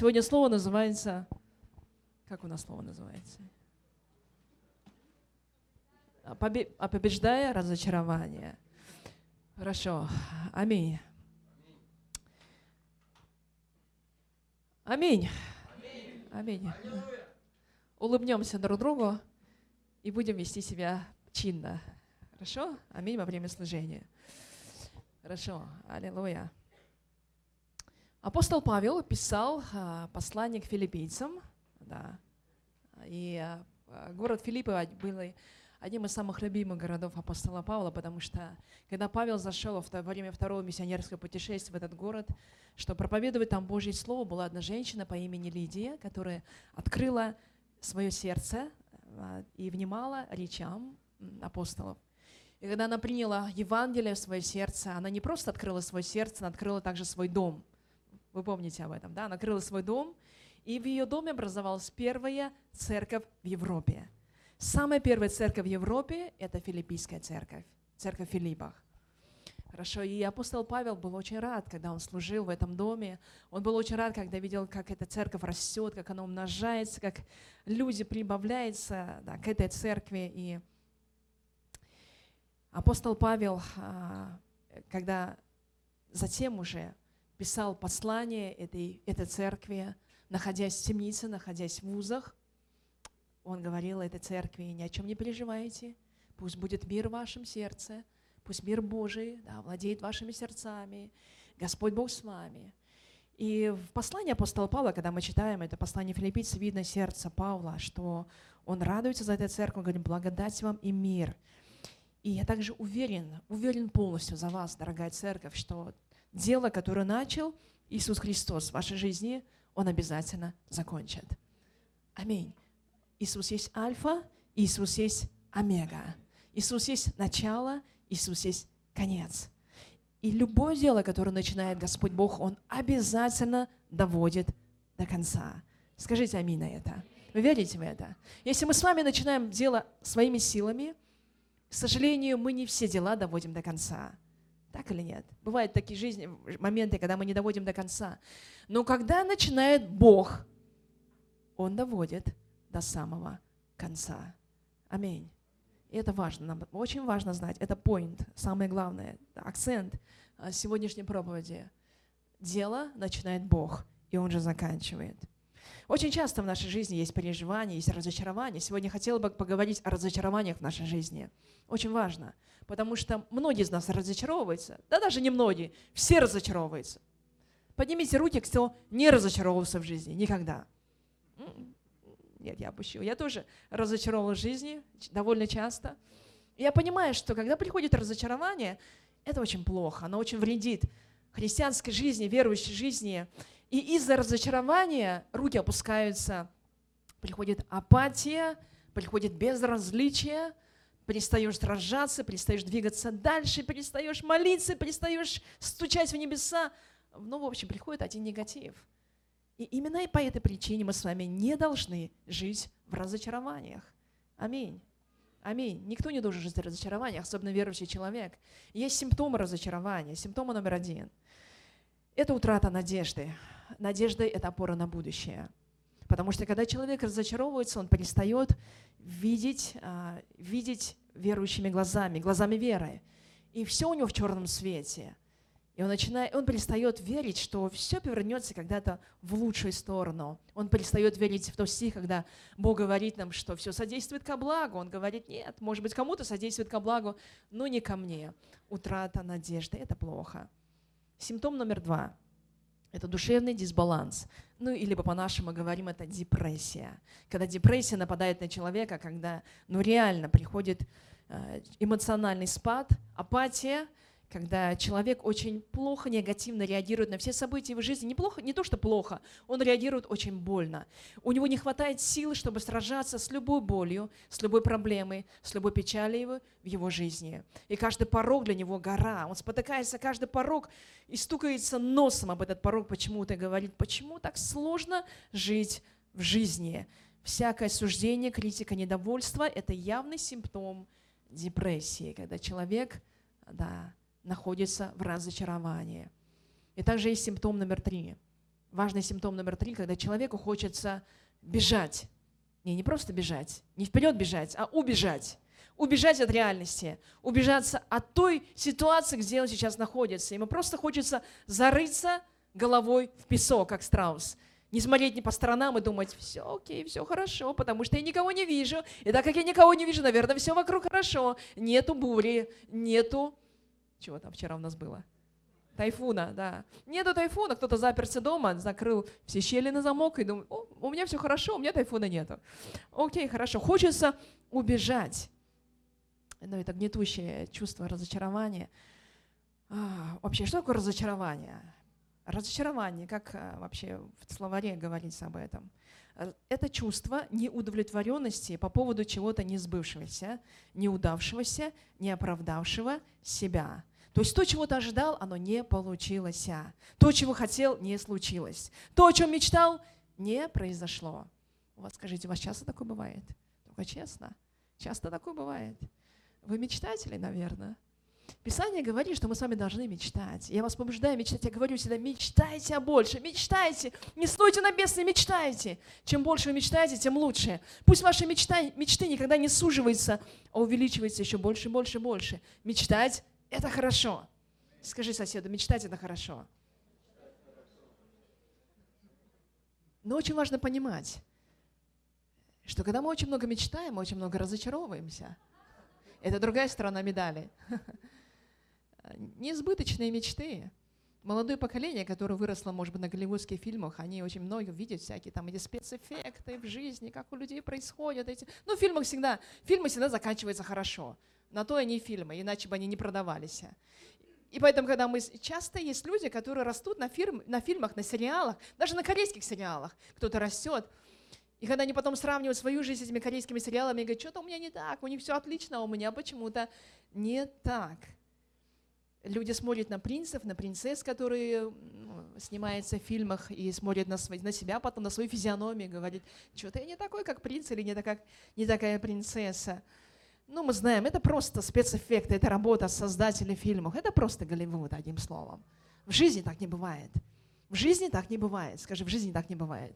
Сегодня слово называется... Как у нас слово называется? Побе... А побеждая разочарование. Хорошо. Аминь. Аминь. Аминь. Улыбнемся друг другу и будем вести себя чинно. Хорошо? Аминь во время служения. Хорошо. Аллилуйя. Апостол Павел писал а, послание к филиппийцам, да, и а, город Филиппы был одним из самых любимых городов апостола Павла, потому что когда Павел зашел во время второго миссионерского путешествия в этот город, что проповедовать там Божье Слово, была одна женщина по имени Лидия, которая открыла свое сердце а, и внимала речам апостолов. И когда она приняла Евангелие в свое сердце, она не просто открыла свое сердце, она открыла также свой дом. Вы помните об этом, да? Она открыла свой дом, и в ее доме образовалась первая церковь в Европе. Самая первая церковь в Европе – это филиппийская церковь, церковь в Филиппах. Хорошо, и апостол Павел был очень рад, когда он служил в этом доме. Он был очень рад, когда видел, как эта церковь растет, как она умножается, как люди прибавляются да, к этой церкви. И апостол Павел, а, когда затем уже писал послание этой, этой церкви, находясь в темнице, находясь в вузах, он говорил этой церкви, ни о чем не переживайте, пусть будет мир в вашем сердце, пусть мир Божий да, владеет вашими сердцами, Господь Бог с вами. И в послании апостола Павла, когда мы читаем это послание филиппийцев, видно сердце Павла, что он радуется за эту церковь, говорит, благодать вам и мир. И я также уверен, уверен полностью за вас, дорогая церковь, что дело, которое начал Иисус Христос в вашей жизни, Он обязательно закончит. Аминь. Иисус есть Альфа, Иисус есть Омега. Иисус есть начало, Иисус есть конец. И любое дело, которое начинает Господь Бог, Он обязательно доводит до конца. Скажите аминь на это. Вы верите в это? Если мы с вами начинаем дело своими силами, к сожалению, мы не все дела доводим до конца. Так или нет? Бывают такие жизни, моменты, когда мы не доводим до конца. Но когда начинает Бог, Он доводит до самого конца. Аминь. И это важно, нам очень важно знать. Это point, самое главное, акцент а, сегодняшней проповеди. Дело начинает Бог, и Он же заканчивает. Очень часто в нашей жизни есть переживания, есть разочарования. Сегодня хотела бы поговорить о разочарованиях в нашей жизни. Очень важно, потому что многие из нас разочаровываются. Да даже не многие, все разочаровываются. Поднимите руки, кто не разочаровывался в жизни, никогда. Нет, я опущу. Я тоже разочарована в жизни довольно часто. Я понимаю, что когда приходит разочарование, это очень плохо, оно очень вредит христианской жизни, верующей жизни. И из-за разочарования руки опускаются, приходит апатия, приходит безразличие, перестаешь сражаться, перестаешь двигаться дальше, перестаешь молиться, перестаешь стучать в небеса. Ну, в общем, приходит один негатив – и именно по этой причине мы с вами не должны жить в разочарованиях. Аминь. Аминь. Никто не должен жить в разочарованиях, особенно верующий человек. Есть симптомы разочарования. Симптом номер один – это утрата надежды. Надежда – это опора на будущее. Потому что когда человек разочаровывается, он перестает видеть, а, видеть верующими глазами, глазами веры. И все у него в черном свете. И он, начинает, он перестает верить, что все повернется когда-то в лучшую сторону. Он перестает верить в тот стих, когда Бог говорит нам, что все содействует ко благу. Он говорит, нет, может быть, кому-то содействует ко благу, но не ко мне. Утрата надежды – это плохо. Симптом номер два – это душевный дисбаланс. Ну, или по-нашему говорим, это депрессия. Когда депрессия нападает на человека, когда ну, реально приходит э, эмоциональный спад, апатия – когда человек очень плохо, негативно реагирует на все события в жизни. Неплохо, не то, что плохо, он реагирует очень больно. У него не хватает сил, чтобы сражаться с любой болью, с любой проблемой, с любой печалью в его жизни. И каждый порог для него гора. Он спотыкается каждый порог и стукается носом об этот порог почему-то и говорит, почему так сложно жить в жизни. Всякое суждение, критика, недовольство – это явный симптом депрессии, когда человек да, находится в разочаровании. И также есть симптом номер три. важный симптом номер три, когда человеку хочется бежать. Не, не просто бежать, не вперед бежать, а убежать. Убежать от реальности, убежаться от той ситуации, где он сейчас находится. Ему просто хочется зарыться головой в песок, как страус. Не смотреть ни по сторонам и думать, все окей, все хорошо, потому что я никого не вижу. И так как я никого не вижу, наверное, все вокруг хорошо. Нету бури, нету... Чего там вчера у нас было? Тайфуна, да. Нету тайфуна, кто-то заперся дома, закрыл все щели на замок и думает, О, у меня все хорошо, у меня тайфуна нету. Окей, хорошо. Хочется убежать. Но это гнетущее чувство разочарования. А, вообще, что такое разочарование? Разочарование, как а, вообще в словаре говорится об этом? Это чувство неудовлетворенности по поводу чего-то не сбывшегося, неудавшегося, не оправдавшего себя. То есть то, чего ты ожидал, оно не получилось. То, чего хотел, не случилось. То, о чем мечтал, не произошло. Вас, скажите, у вас часто такое бывает? Только честно. Часто такое бывает. Вы мечтатели, наверное. Писание говорит, что мы с вами должны мечтать. Я вас побуждаю мечтать. Я говорю всегда, мечтайте больше, мечтайте. Не стойте на бедствии, мечтайте. Чем больше вы мечтаете, тем лучше. Пусть ваши мечта, мечты никогда не суживаются, а увеличиваются еще больше, больше, больше. Мечтать – это хорошо. Скажи соседу, мечтать – это хорошо. Но очень важно понимать, что когда мы очень много мечтаем, мы очень много разочаровываемся. Это другая сторона медали. Несбыточные мечты. Молодое поколение, которое выросло, может быть, на голливудских фильмах, они очень много видят всякие там эти спецэффекты в жизни, как у людей происходят эти. Ну, в фильмах всегда, фильмы всегда заканчиваются хорошо. На то они фильмы, иначе бы они не продавались. И поэтому, когда мы... Часто есть люди, которые растут на, фирм, на фильмах, на сериалах, даже на корейских сериалах. Кто-то растет, и когда они потом сравнивают свою жизнь с этими корейскими сериалами и говорят, что-то у меня не так, у них все отлично, а у меня почему-то не так. Люди смотрят на принцев, на принцесс, которые ну, снимаются в фильмах, и смотрят на, свой, на себя, потом на свою физиономию, и говорят, что-то я не такой, как принц, или не, такая, не такая принцесса. Ну, мы знаем, это просто спецэффекты, это работа создателей фильмов, это просто Голливуд, одним словом. В жизни так не бывает. В жизни так не бывает. Скажи, в жизни так не бывает.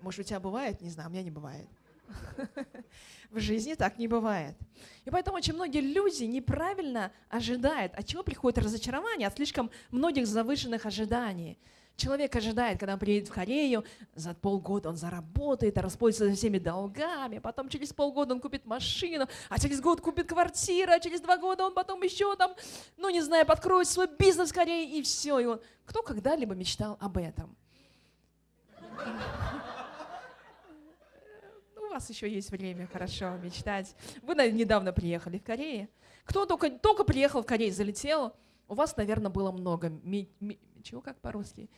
Может, у тебя бывает, не знаю, у меня не бывает. В жизни так не бывает. И поэтому очень многие люди неправильно ожидают. От чего приходит разочарование? От слишком многих завышенных ожиданий. Человек ожидает, когда он приедет в Корею, за полгода он заработает, расплатится со всеми долгами, потом через полгода он купит машину, а через год купит квартиру, а через два года он потом еще там, ну не знаю, подкроет свой бизнес в Корее, и все. И он... Кто когда-либо мечтал об этом? вас еще есть время хорошо мечтать. Вы, недавно приехали в Корею. Кто только, только приехал в Корею, залетел, у вас, наверное, было много, чего как по-русски?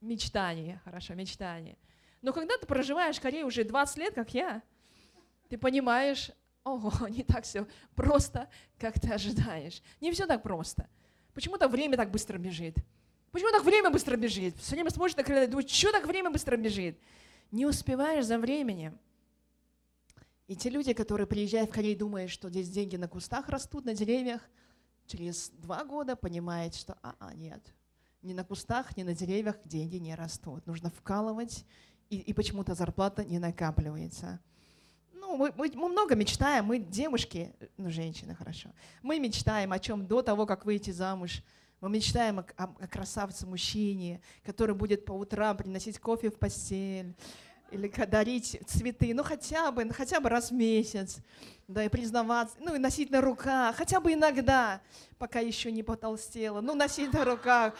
Мечтаний, хорошо, мечтаний. Но когда ты проживаешь в Корее уже 20 лет, как я, ты понимаешь, ого, не так все просто, как ты ожидаешь. Не все так просто. Почему так время так быстро бежит? Почему так время быстро бежит? Все время смотришь на крылья, думаешь, что так время быстро бежит? Не успеваешь за временем. И те люди, которые приезжают в Корею, думают, что здесь деньги на кустах растут, на деревьях, через два года понимают, что а, а нет, ни на кустах, ни на деревьях деньги не растут. Нужно вкалывать, и, и почему-то зарплата не накапливается. Ну, мы, мы, мы много мечтаем, мы девушки, ну, женщины, хорошо. Мы мечтаем о чем до того, как выйти замуж. Мы мечтаем о, о, о красавце-мужчине, который будет по утрам приносить кофе в постель, или дарить цветы, ну хотя бы, ну, хотя бы раз в месяц, да, и признаваться, ну и носить на руках, хотя бы иногда, пока еще не потолстела, ну носить на руках.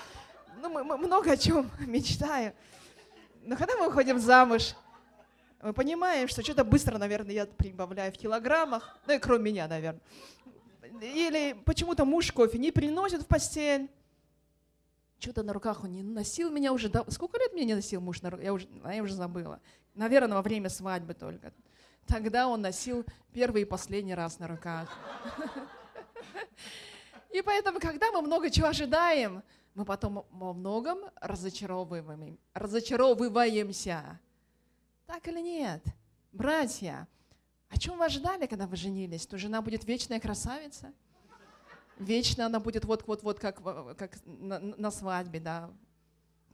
Ну мы, мы много о чем мечтаем. Но когда мы выходим замуж, мы понимаем, что что-то быстро, наверное, я прибавляю в килограммах, ну и кроме меня, наверное. Или почему-то муж кофе не приносит в постель, что-то на руках он не носил меня уже. Да, сколько лет мне не носил муж на руках? Я уже, а я уже забыла. Наверное, во время свадьбы только. Тогда он носил первый и последний раз на руках. И поэтому, когда мы много чего ожидаем, мы потом во многом разочаровываем, разочаровываемся. Так или нет? Братья, о чем вы ожидали, когда вы женились? Что жена будет вечная красавица? Вечно она будет вот-вот-вот, как, как на, на свадьбе, да.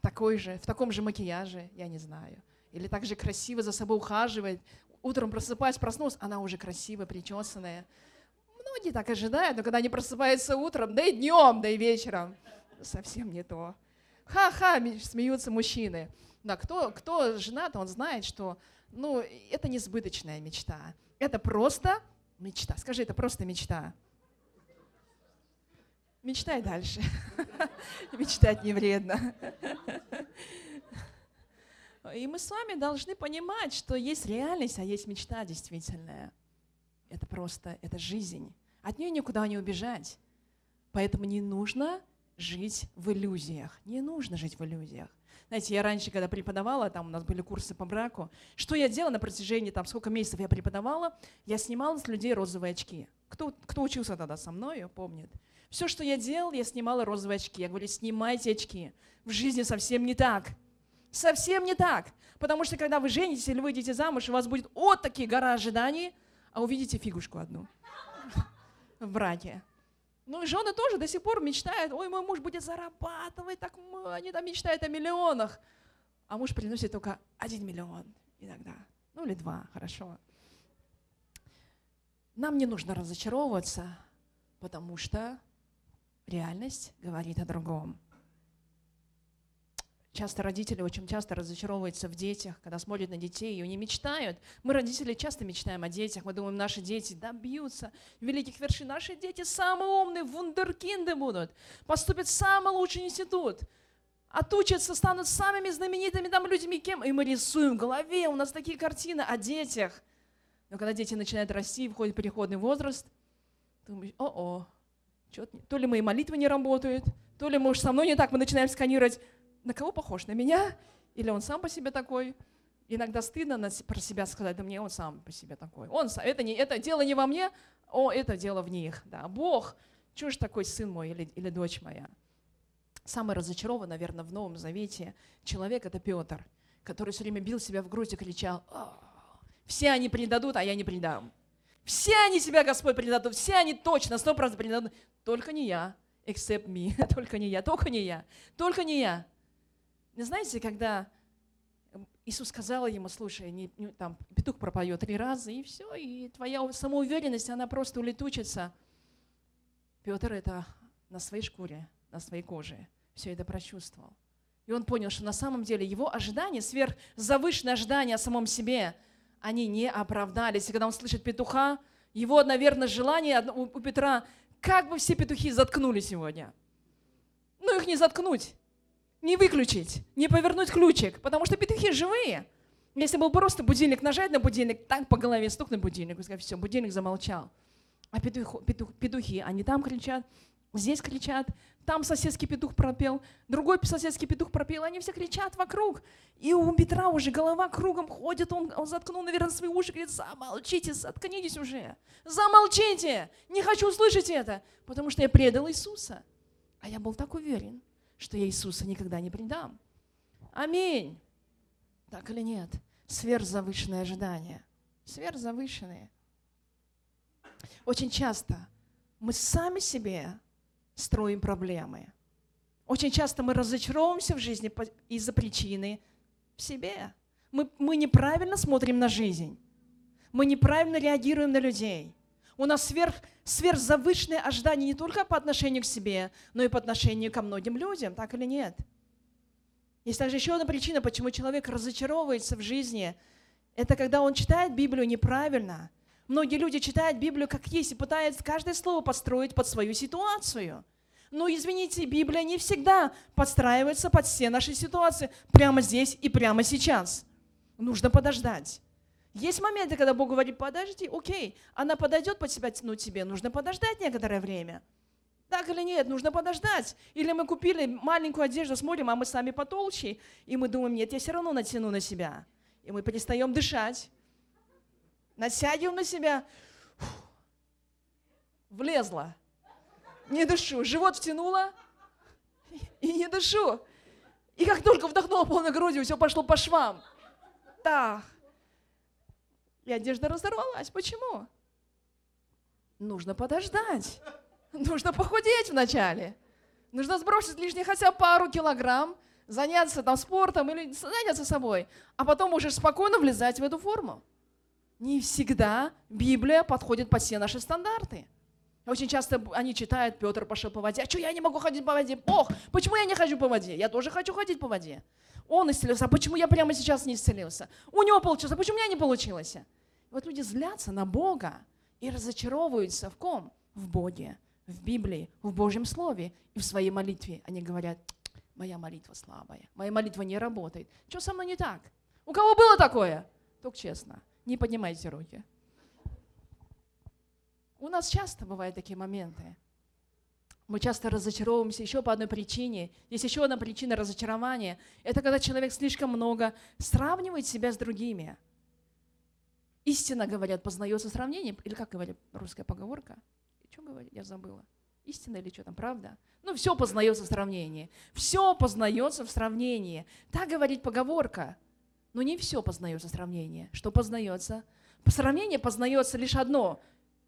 такой же, в таком же макияже, я не знаю. Или так же красиво за собой ухаживает. Утром просыпаясь, проснулась, она уже красивая, причесанная. Многие так ожидают, но когда они просыпаются утром, да и днем, да и вечером, совсем не то. Ха-ха, смеются мужчины. Да, кто, кто женат, он знает, что ну, это несбыточная мечта. Это просто мечта. Скажи, это просто мечта. Мечтай дальше. Мечтать не вредно. И мы с вами должны понимать, что есть реальность, а есть мечта действительная. Это просто, это жизнь. От нее никуда не убежать. Поэтому не нужно жить в иллюзиях. Не нужно жить в иллюзиях. Знаете, я раньше, когда преподавала, там у нас были курсы по браку, что я делала на протяжении, там, сколько месяцев я преподавала, я снимала с людей розовые очки. Кто, кто учился тогда со мной, помнит. Все, что я делал, я снимала розовые очки. Я говорю, снимайте очки. В жизни совсем не так. Совсем не так. Потому что когда вы женитесь или выйдете замуж, у вас будет вот такие гора ожиданий, а увидите фигушку одну в браке. Ну и жены тоже до сих пор мечтают, ой, мой муж будет зарабатывать, так они там мечтают о миллионах. А муж приносит только один миллион иногда. Ну или два, хорошо. Нам не нужно разочаровываться, потому что реальность говорит о другом. Часто родители очень часто разочаровываются в детях, когда смотрят на детей, и они мечтают. Мы, родители, часто мечтаем о детях. Мы думаем, наши дети добьются великих вершин. Наши дети самые умные, вундеркинды будут. Поступят в самый лучший институт. Отучатся, станут самыми знаменитыми там людьми. Кем? И мы рисуем в голове, у нас такие картины о детях. Но когда дети начинают расти, входит переходный возраст, думаешь, о-о, то ли мои молитвы не работают, то ли, может, со мной не так, мы начинаем сканировать, на кого похож, на меня? Или он сам по себе такой? Иногда стыдно про себя сказать, да мне он сам по себе такой. Он, это, не, это дело не во мне, о, это дело в них. Да. Бог, чего ж такой сын мой или, или дочь моя? Самый разочарован, наверное, в Новом Завете человек – это Петр, который все время бил себя в грудь и кричал, все они предадут, а я не предам. Все они себя, Господь, предадут, все они точно, сто процентов предадут. Только не я, except me, только не я, только не я, только не я. Знаете, когда Иисус сказал ему, слушай, не, не, там петух пропоет три раза, и все, и твоя самоуверенность, она просто улетучится. Петр это на своей шкуре, на своей коже все это прочувствовал. И он понял, что на самом деле его ожидания, сверхзавышенные ожидания о самом себе, они не оправдались. И когда он слышит петуха, его, наверное, желание у Петра, как бы все петухи заткнули сегодня. Ну, их не заткнуть, не выключить, не повернуть ключик, потому что петухи живые. Если был просто будильник, нажать на будильник, так по голове стукнуть будильник, и сказать, все, будильник замолчал. А петух, петух, петухи, они там кричат, здесь кричат, там соседский петух пропел, другой соседский петух пропел, они все кричат вокруг. И у Петра уже голова кругом ходит, он, он заткнул, наверное, свои уши, говорит, замолчите, заткнитесь уже, замолчите, не хочу услышать это, потому что я предал Иисуса. А я был так уверен, что я Иисуса никогда не предам. Аминь. Так или нет? Сверхзавышенные ожидания. Сверхзавышенные. Очень часто мы сами себе строим проблемы. Очень часто мы разочаровываемся в жизни из-за причины в себе. Мы, мы неправильно смотрим на жизнь. Мы неправильно реагируем на людей. У нас сверх, сверхзавышенные ожидания не только по отношению к себе, но и по отношению ко многим людям, так или нет? Есть также еще одна причина, почему человек разочаровывается в жизни. Это когда он читает Библию неправильно – Многие люди читают Библию как есть и пытаются каждое слово подстроить под свою ситуацию. Но, извините, Библия не всегда подстраивается под все наши ситуации прямо здесь и прямо сейчас. Нужно подождать. Есть моменты, когда Бог говорит, подожди, окей, она подойдет под себя тянуть тебе, нужно подождать некоторое время. Так или нет, нужно подождать. Или мы купили маленькую одежду, смотрим, а мы сами потолще, и мы думаем, нет, я все равно натяну на себя. И мы перестаем дышать насядем на себя, влезла, не дышу, живот втянула и не дышу. И как только вдохнула полной грудью, все пошло по швам. Так. И одежда разорвалась. Почему? Нужно подождать. Нужно похудеть вначале. Нужно сбросить лишние хотя пару килограмм, заняться там спортом или заняться собой, а потом уже спокойно влезать в эту форму. Не всегда Библия подходит под все наши стандарты. Очень часто они читают, Петр пошел по воде. А что я не могу ходить по воде? Бог, почему я не хожу по воде? Я тоже хочу ходить по воде. Он исцелился, а почему я прямо сейчас не исцелился? У него получилось, а почему у меня не получилось? вот люди злятся на Бога и разочаровываются в ком? В Боге, в Библии, в Божьем Слове и в своей молитве. Они говорят, моя молитва слабая, моя молитва не работает. Что со мной не так? У кого было такое? Только честно, не поднимайте руки. У нас часто бывают такие моменты. Мы часто разочаровываемся еще по одной причине. Есть еще одна причина разочарования. Это когда человек слишком много сравнивает себя с другими. Истина, говорят, познается сравнением. Или как говорит русская поговорка? Что говорит? Я забыла. Истина или что там, правда? Ну, все познается в сравнении. Все познается в сравнении. Так говорит поговорка. Но не все познается в сравнении. Что познается? По сравнению познается лишь одно.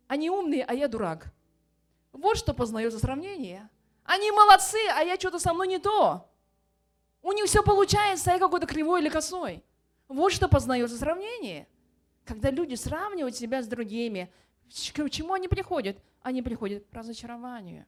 Они умные, а я дурак. Вот что познается сравнение. Они молодцы, а я что-то со мной не то. У них все получается, а я какой-то кривой или косой. Вот что познается сравнение. Когда люди сравнивают себя с другими, к чему они приходят? Они приходят к разочарованию.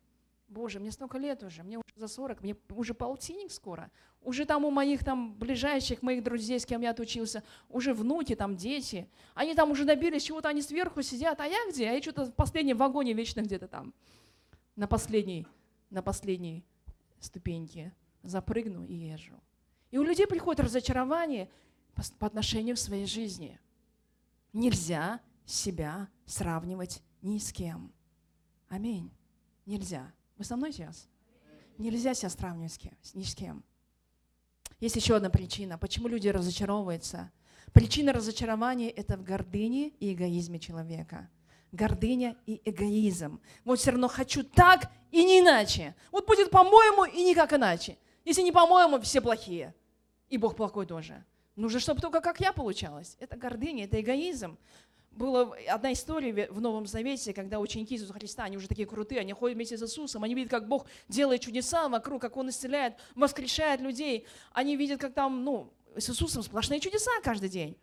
Боже, мне столько лет уже, мне уже за 40, мне уже полтинник скоро. Уже там у моих там ближайших моих друзей, с кем я отучился, уже внуки, там дети. Они там уже добились чего-то, они сверху сидят, а я где? А я что-то в последнем вагоне вечно где-то там, на последней, на последней ступеньке запрыгну и езжу. И у людей приходит разочарование по отношению к своей жизни – Нельзя себя сравнивать ни с кем. Аминь. Нельзя. Вы со мной сейчас? Нельзя себя сравнивать с кем, ни с кем. Есть еще одна причина, почему люди разочаровываются. Причина разочарования – это в гордыне и эгоизме человека. Гордыня и эгоизм. Вот все равно хочу так и не иначе. Вот будет по-моему и никак иначе. Если не по-моему, все плохие. И Бог плохой тоже. Нужно, чтобы только как я получалось. Это гордыня, это эгоизм. Была одна история в Новом Завете, когда ученики Иисуса Христа, они уже такие крутые, они ходят вместе с Иисусом, они видят, как Бог делает чудеса вокруг, как Он исцеляет, воскрешает людей. Они видят, как там, ну, с Иисусом сплошные чудеса каждый день.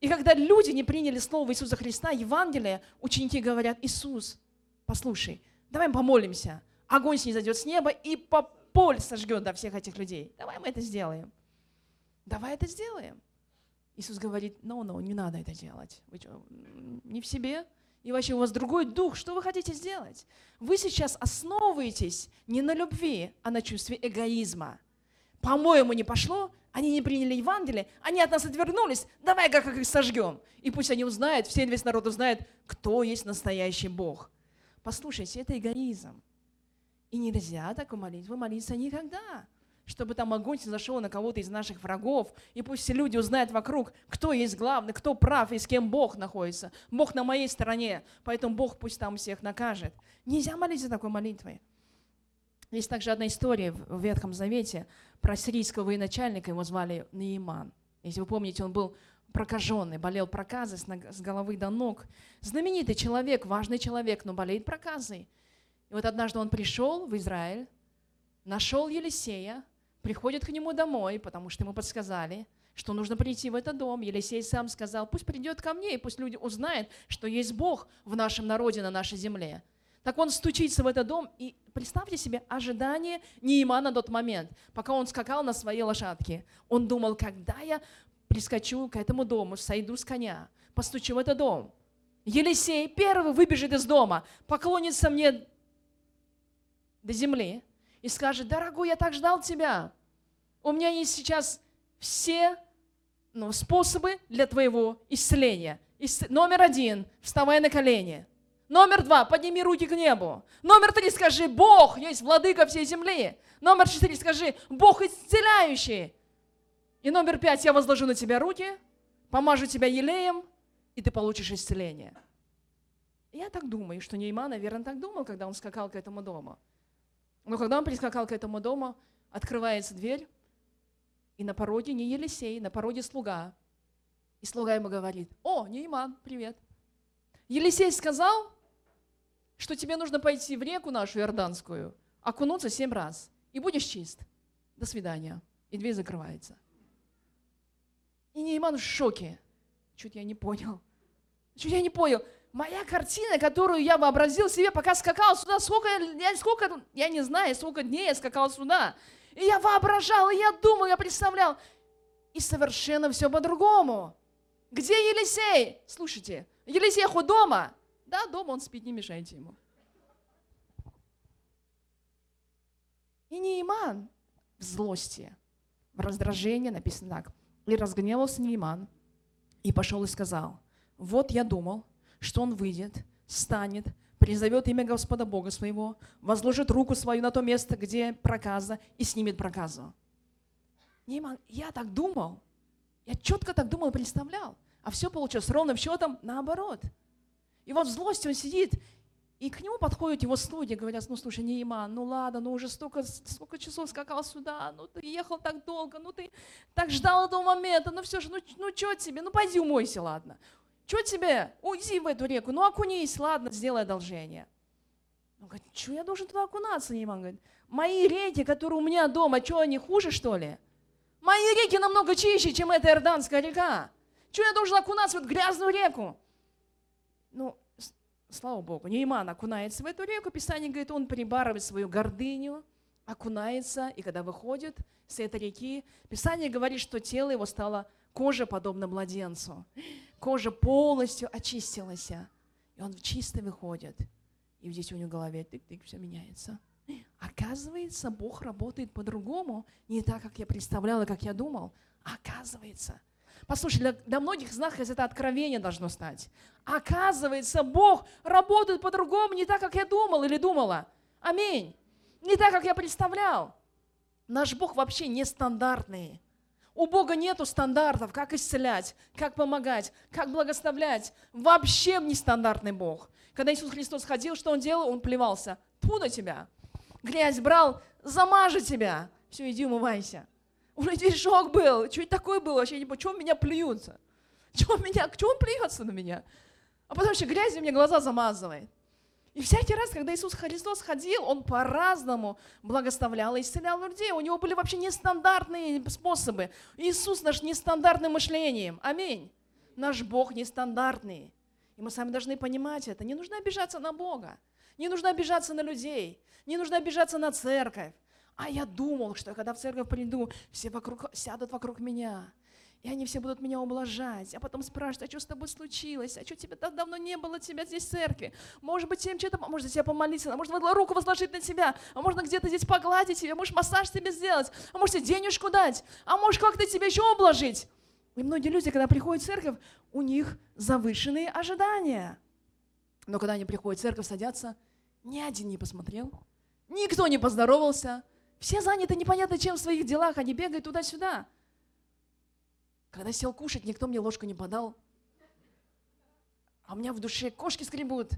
И когда люди не приняли слово Иисуса Христа, Евангелие, ученики говорят, Иисус, послушай, давай помолимся, огонь снизойдет с неба и по поль сожгет до всех этих людей. Давай мы это сделаем. Давай это сделаем. Иисус говорит, no, no, не надо это делать. Вы что, не в себе? И вообще у вас другой дух. Что вы хотите сделать? Вы сейчас основываетесь не на любви, а на чувстве эгоизма. По-моему, не пошло, они не приняли Евангелие, они от нас отвернулись, давай как их сожгем. И пусть они узнают, все весь народ узнает, кто есть настоящий Бог. Послушайте, это эгоизм. И нельзя такую молитву молиться никогда чтобы там огонь зашел на кого-то из наших врагов, и пусть все люди узнают вокруг, кто есть главный, кто прав и с кем Бог находится. Бог на моей стороне, поэтому Бог пусть там всех накажет. Нельзя молиться такой молитвой. Есть также одна история в Ветхом Завете про сирийского военачальника, его звали Неиман. Если вы помните, он был прокаженный, болел проказой с головы до ног. Знаменитый человек, важный человек, но болеет проказой. И вот однажды он пришел в Израиль, нашел Елисея, приходит к нему домой, потому что ему подсказали, что нужно прийти в этот дом. Елисей сам сказал, пусть придет ко мне, и пусть люди узнают, что есть Бог в нашем народе, на нашей земле. Так он стучится в этот дом, и представьте себе ожидание Неимана на тот момент, пока он скакал на своей лошадке. Он думал, когда я прискочу к этому дому, сойду с коня, постучу в этот дом. Елисей первый выбежит из дома, поклонится мне до земли, и скажет, дорогой, я так ждал тебя. У меня есть сейчас все ну, способы для твоего исцеления. Ис... Номер один, вставай на колени. Номер два, подними руки к небу. Номер три, скажи, Бог есть владыка всей земли. Номер четыре, скажи, Бог исцеляющий. И номер пять, я возложу на тебя руки, помажу тебя елеем, и ты получишь исцеление. Я так думаю, что Нейма, наверное, так думал, когда он скакал к этому дому. Но когда он прискакал к этому дому, открывается дверь, и на пороге не Елисей, на пороге слуга. И слуга ему говорит, о, Нейман, привет. Елисей сказал, что тебе нужно пойти в реку нашу Иорданскую, окунуться семь раз, и будешь чист. До свидания. и дверь закрывается. И Нейман в шоке. Чуть я не понял. Чуть я не понял. Моя картина, которую я вообразил себе, пока скакал сюда, сколько я, сколько, я не знаю, сколько дней я скакал сюда. И я воображал, и я думал, я представлял. И совершенно все по-другому. Где Елисей? Слушайте, Елисей хоть дома? Да, дома он спит, не мешайте ему. И Нейман в злости, в раздражении написано так. И разгневался Нейман, и пошел и сказал, вот я думал, что он выйдет, станет, призовет имя Господа Бога своего, возложит руку свою на то место, где проказа, и снимет проказу. Я так думал, я четко так думал и представлял, а все получилось ровным счетом наоборот. И вот в злости он сидит и к нему подходят его слуги, говорят, ну слушай, Нейман, ну ладно, ну уже столько, столько часов скакал сюда, ну ты ехал так долго, ну ты так ждал этого момента, ну все же, ну, ну что тебе, ну пойди умойся, ладно. Что тебе, уйди в эту реку, ну окунись, ладно, сделай одолжение. Он говорит, что я должен туда окунаться, Нейман? Говорит, мои реки, которые у меня дома, что они хуже, что ли? Мои реки намного чище, чем эта Иорданская река. Что я должен окунаться в эту грязную реку? Ну, Слава Богу, Нейман окунается в эту реку, Писание говорит, он перебарывает свою гордыню, окунается, и когда выходит с этой реки, Писание говорит, что тело его стало кожа подобно младенцу. Кожа полностью очистилась, и он чисто выходит. И здесь у него в голове тык-тык, все меняется. Оказывается, Бог работает по-другому, не так, как я представляла, как я думал. Оказывается – Послушай, для, для многих из нас это откровение должно стать. Оказывается, Бог работает по-другому, не так, как я думал или думала. Аминь. Не так, как я представлял. Наш Бог вообще нестандартный. У Бога нету стандартов, как исцелять, как помогать, как благословлять. Вообще нестандартный Бог. Когда Иисус Христос ходил, что Он делал? Он плевался. Тьфу на тебя. Грязь брал, замажи тебя. Все, иди умывайся. У людей шок был. Что это такое было? Вообще не что меня плюются? Чего меня, что он плюется на меня? А потом еще грязью мне глаза замазывает. И всякий раз, когда Иисус Христос ходил, Он по-разному благословлял и исцелял людей. У Него были вообще нестандартные способы. Иисус наш нестандартным мышлением. Аминь. Наш Бог нестандартный. И мы сами должны понимать это. Не нужно обижаться на Бога. Не нужно обижаться на людей. Не нужно обижаться на церковь. А я думал, что когда в церковь приду, все вокруг, сядут вокруг меня. И они все будут меня ублажать, а потом спрашивать, а что с тобой случилось, а что тебе так давно не было тебя здесь в церкви? Может быть, им что-то, может за тебя помолиться, а может руку возложить на тебя, а можно где-то здесь погладить тебя, может массаж тебе сделать, а может тебе денежку дать, а может как-то тебя еще ублажить. И многие люди, когда приходят в церковь, у них завышенные ожидания. Но когда они приходят в церковь, садятся, ни один не посмотрел, никто не поздоровался, все заняты непонятно чем в своих делах, они бегают туда-сюда. Когда сел кушать, никто мне ложку не подал. А у меня в душе кошки скребут.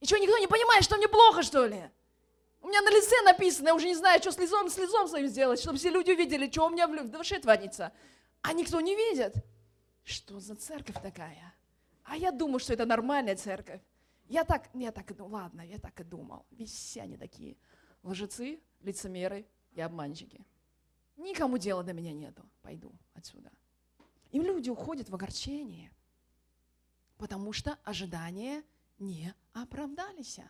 И что, никто не понимает, что мне плохо, что ли? У меня на лице написано, я уже не знаю, что с лицом, с лицом своим сделать, чтобы все люди увидели, что у меня в душе творится. А никто не видит. Что за церковь такая? А я думаю, что это нормальная церковь. Я так, я так думал, ладно, я так и думал. Ведь все они такие лжецы, лицемеры и обманщики. Никому дела до меня нету. Пойду отсюда. И люди уходят в огорчение, потому что ожидания не оправдались.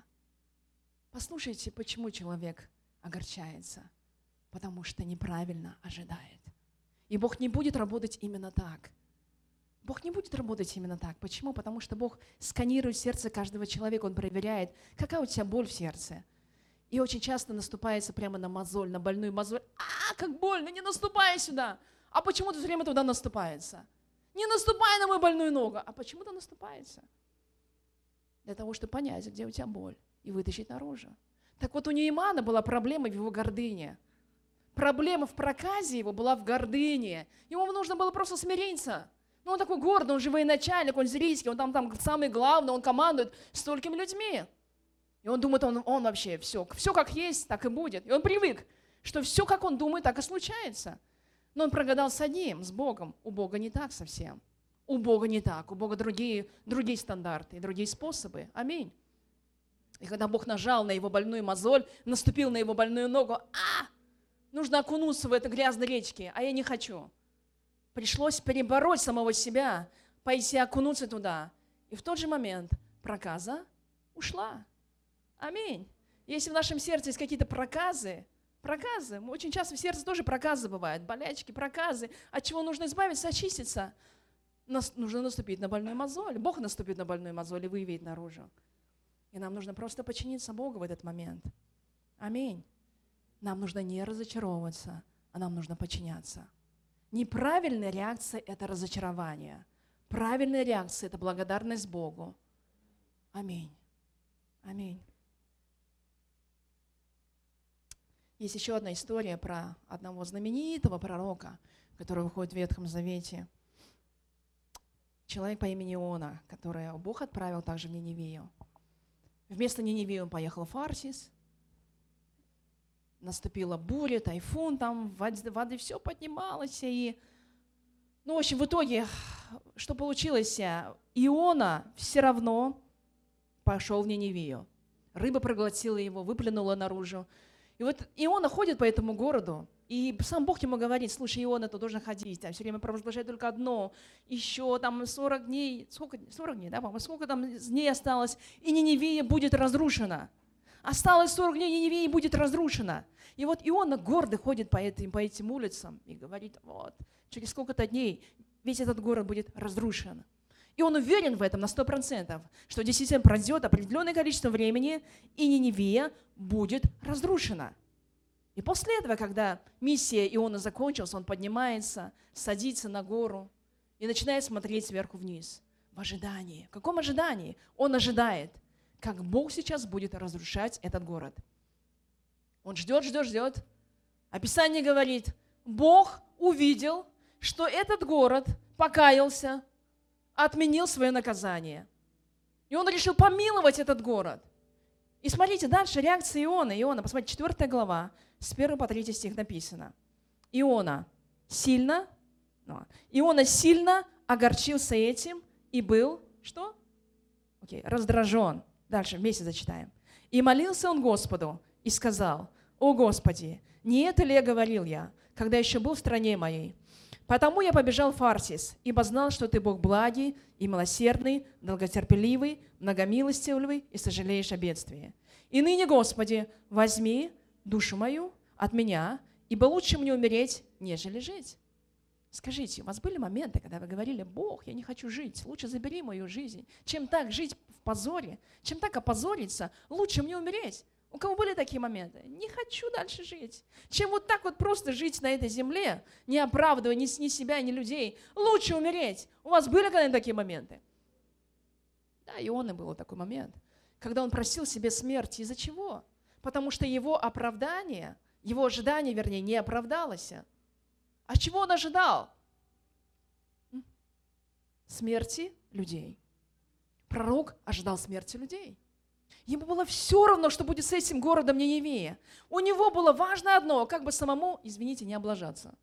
Послушайте, почему человек огорчается? Потому что неправильно ожидает. И Бог не будет работать именно так. Бог не будет работать именно так. Почему? Потому что Бог сканирует сердце каждого человека, Он проверяет, какая у тебя боль в сердце, и очень часто наступается прямо на мозоль, на больную мозоль. А, как больно, не наступай сюда. А почему-то все время туда наступается. Не наступай на мою больную ногу. А почему-то наступается. Для того, чтобы понять, где у тебя боль, и вытащить наружу. Так вот, у Неймана была проблема в его гордыне. Проблема в проказе его была в гордыне. Ему нужно было просто смириться. Ну, он такой гордый, он же военачальник, он сирийский, он там, там самый главный, он командует столькими людьми. И он думает, он, он вообще все, все как есть, так и будет. И он привык, что все, как он думает, так и случается. Но он прогадал с одним, с Богом. У Бога не так совсем. У Бога не так. У Бога другие, другие стандарты, другие способы. Аминь. И когда Бог нажал на его больную мозоль, наступил на его больную ногу, а, нужно окунуться в это грязной речке, а я не хочу. Пришлось перебороть самого себя, пойти окунуться туда. И в тот же момент проказа ушла. Аминь. Если в нашем сердце есть какие-то проказы, проказы, очень часто в сердце тоже проказы бывают, болячки, проказы, от чего нужно избавиться, очиститься. Нас, нужно наступить на больную мозоль. Бог наступит на больную мозоль и выявит наружу. И нам нужно просто подчиниться Богу в этот момент. Аминь. Нам нужно не разочаровываться, а нам нужно подчиняться. Неправильная реакция – это разочарование. Правильная реакция – это благодарность Богу. Аминь. Аминь. Есть еще одна история про одного знаменитого пророка, который выходит в Ветхом Завете. Человек по имени Иона, которого Бог отправил также в Ниневию. Вместо Ниневии он поехал в Фарсис – наступила буря, тайфун, там воды, воды все поднималось. И, ну, в общем, в итоге, что получилось? Иона все равно пошел в Ниневию. Рыба проглотила его, выплюнула наружу. И вот Иона ходит по этому городу, и сам Бог ему говорит, слушай, Иона, ты должен ходить, там все время провозглашать только одно, еще там 40 дней, сколько, 40 дней, да, по сколько там дней осталось, и Ниневия будет разрушена. Осталось 40 дней, Ниневия будет разрушена. И вот Иона гордо ходит по этим, по этим улицам и говорит, вот, через сколько-то дней весь этот город будет разрушен. И он уверен в этом на 100%, что действительно пройдет определенное количество времени, и Ниневия будет разрушена. И после этого, когда миссия Иона закончилась, он поднимается, садится на гору и начинает смотреть сверху вниз в ожидании. В каком ожидании? Он ожидает, как Бог сейчас будет разрушать этот город – он ждет, ждет, ждет. Описание говорит, Бог увидел, что этот город покаялся, отменил свое наказание. И он решил помиловать этот город. И смотрите, дальше реакция Иона. Иона, посмотрите, 4 глава, с 1 по 3 стих написано. Иона сильно, ну, Иона сильно огорчился этим и был, что? Окей, раздражен. Дальше вместе зачитаем. И молился он Господу, и сказал, «О Господи, не это ли я говорил я, когда еще был в стране моей? Потому я побежал в Фарсис, ибо знал, что ты Бог благий и милосердный, долготерпеливый, многомилостивый и сожалеешь о бедствии. И ныне, Господи, возьми душу мою от меня, ибо лучше мне умереть, нежели жить». Скажите, у вас были моменты, когда вы говорили, Бог, я не хочу жить, лучше забери мою жизнь, чем так жить в позоре, чем так опозориться, лучше мне умереть. У кого были такие моменты? Не хочу дальше жить. Чем вот так вот просто жить на этой земле, не оправдывая ни, ни себя, ни людей. Лучше умереть. У вас были когда-нибудь такие моменты? Да, и он и был такой момент, когда он просил себе смерти. Из-за чего? Потому что его оправдание, его ожидание, вернее, не оправдалось. А чего он ожидал? Смерти людей. Пророк ожидал смерти людей. Ему было все равно, что будет с этим городом Ниневия. У него было важно одно, как бы самому, извините, не облажаться.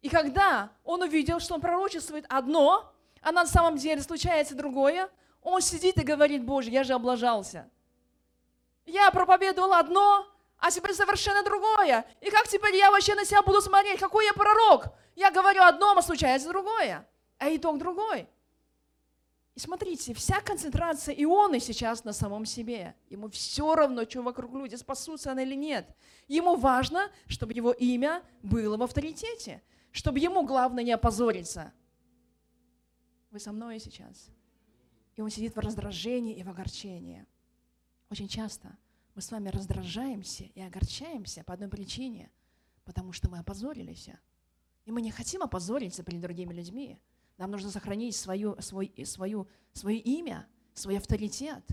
И когда он увидел, что он пророчествует одно, а на самом деле случается другое, он сидит и говорит, Боже, я же облажался. Я проповедовал одно, а теперь совершенно другое. И как теперь я вообще на себя буду смотреть? Какой я пророк? Я говорю одно, а случается другое. А итог другой. И смотрите, вся концентрация Ионы сейчас на самом себе. Ему все равно, что вокруг люди, спасутся она или нет. Ему важно, чтобы его имя было в авторитете, чтобы ему главное не опозориться. Вы со мной сейчас? И он сидит в раздражении и в огорчении. Очень часто мы с вами раздражаемся и огорчаемся по одной причине, потому что мы опозорились. И мы не хотим опозориться перед другими людьми. Нам нужно сохранить свое, свой, свою, свое имя, свой авторитет.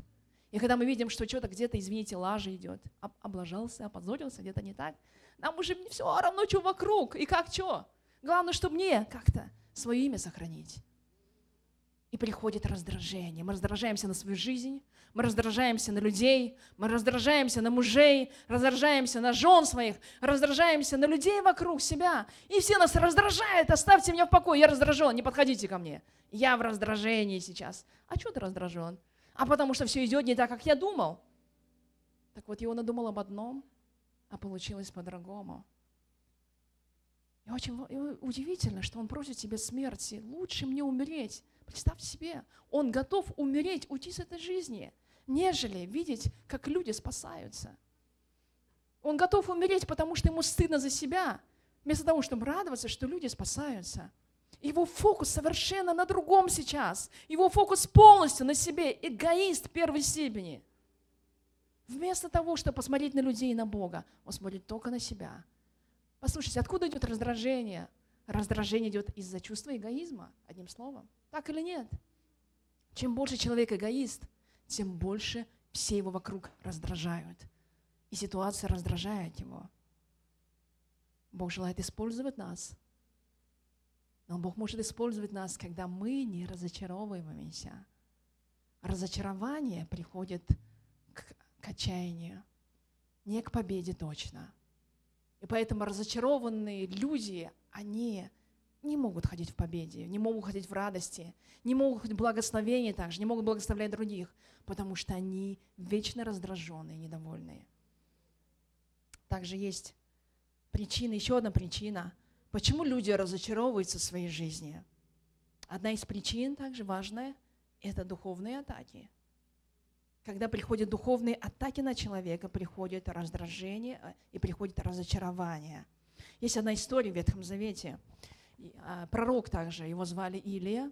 И когда мы видим, что что-то где-то, извините, лажа идет, облажался, опозорился, где-то не так, нам уже все равно, что вокруг и как что. Главное, чтобы мне как-то свое имя сохранить. И приходит раздражение. Мы раздражаемся на свою жизнь, мы раздражаемся на людей, мы раздражаемся на мужей, раздражаемся на жен своих, раздражаемся на людей вокруг себя. И все нас раздражают. Оставьте меня в покое, я раздражен, не подходите ко мне. Я в раздражении сейчас. А что ты раздражен? А потому что все идет не так, как я думал. Так вот, Иона думал об одном, а получилось по-другому. И очень удивительно, что он просит тебе смерти. Лучше мне умереть. Представьте себе, он готов умереть, уйти с этой жизни, нежели видеть, как люди спасаются. Он готов умереть, потому что ему стыдно за себя, вместо того, чтобы радоваться, что люди спасаются. Его фокус совершенно на другом сейчас. Его фокус полностью на себе. Эгоист первой степени. Вместо того, чтобы посмотреть на людей и на Бога, он смотрит только на себя. Послушайте, откуда идет раздражение? Раздражение идет из-за чувства эгоизма, одним словом. Так или нет? Чем больше человек эгоист, тем больше все его вокруг раздражают. И ситуация раздражает его. Бог желает использовать нас. Но Бог может использовать нас, когда мы не разочаровываемся. Разочарование приходит к, к отчаянию, не к победе точно – и поэтому разочарованные люди, они не могут ходить в победе, не могут ходить в радости, не могут ходить в благословении также, не могут благословлять других, потому что они вечно раздраженные, недовольные. Также есть причина, еще одна причина, почему люди разочаровываются в своей жизни. Одна из причин, также важная, это духовные атаки – когда приходят духовные атаки на человека, приходит раздражение а, и приходит разочарование. Есть одна история в Ветхом Завете. А, пророк также, его звали Илия.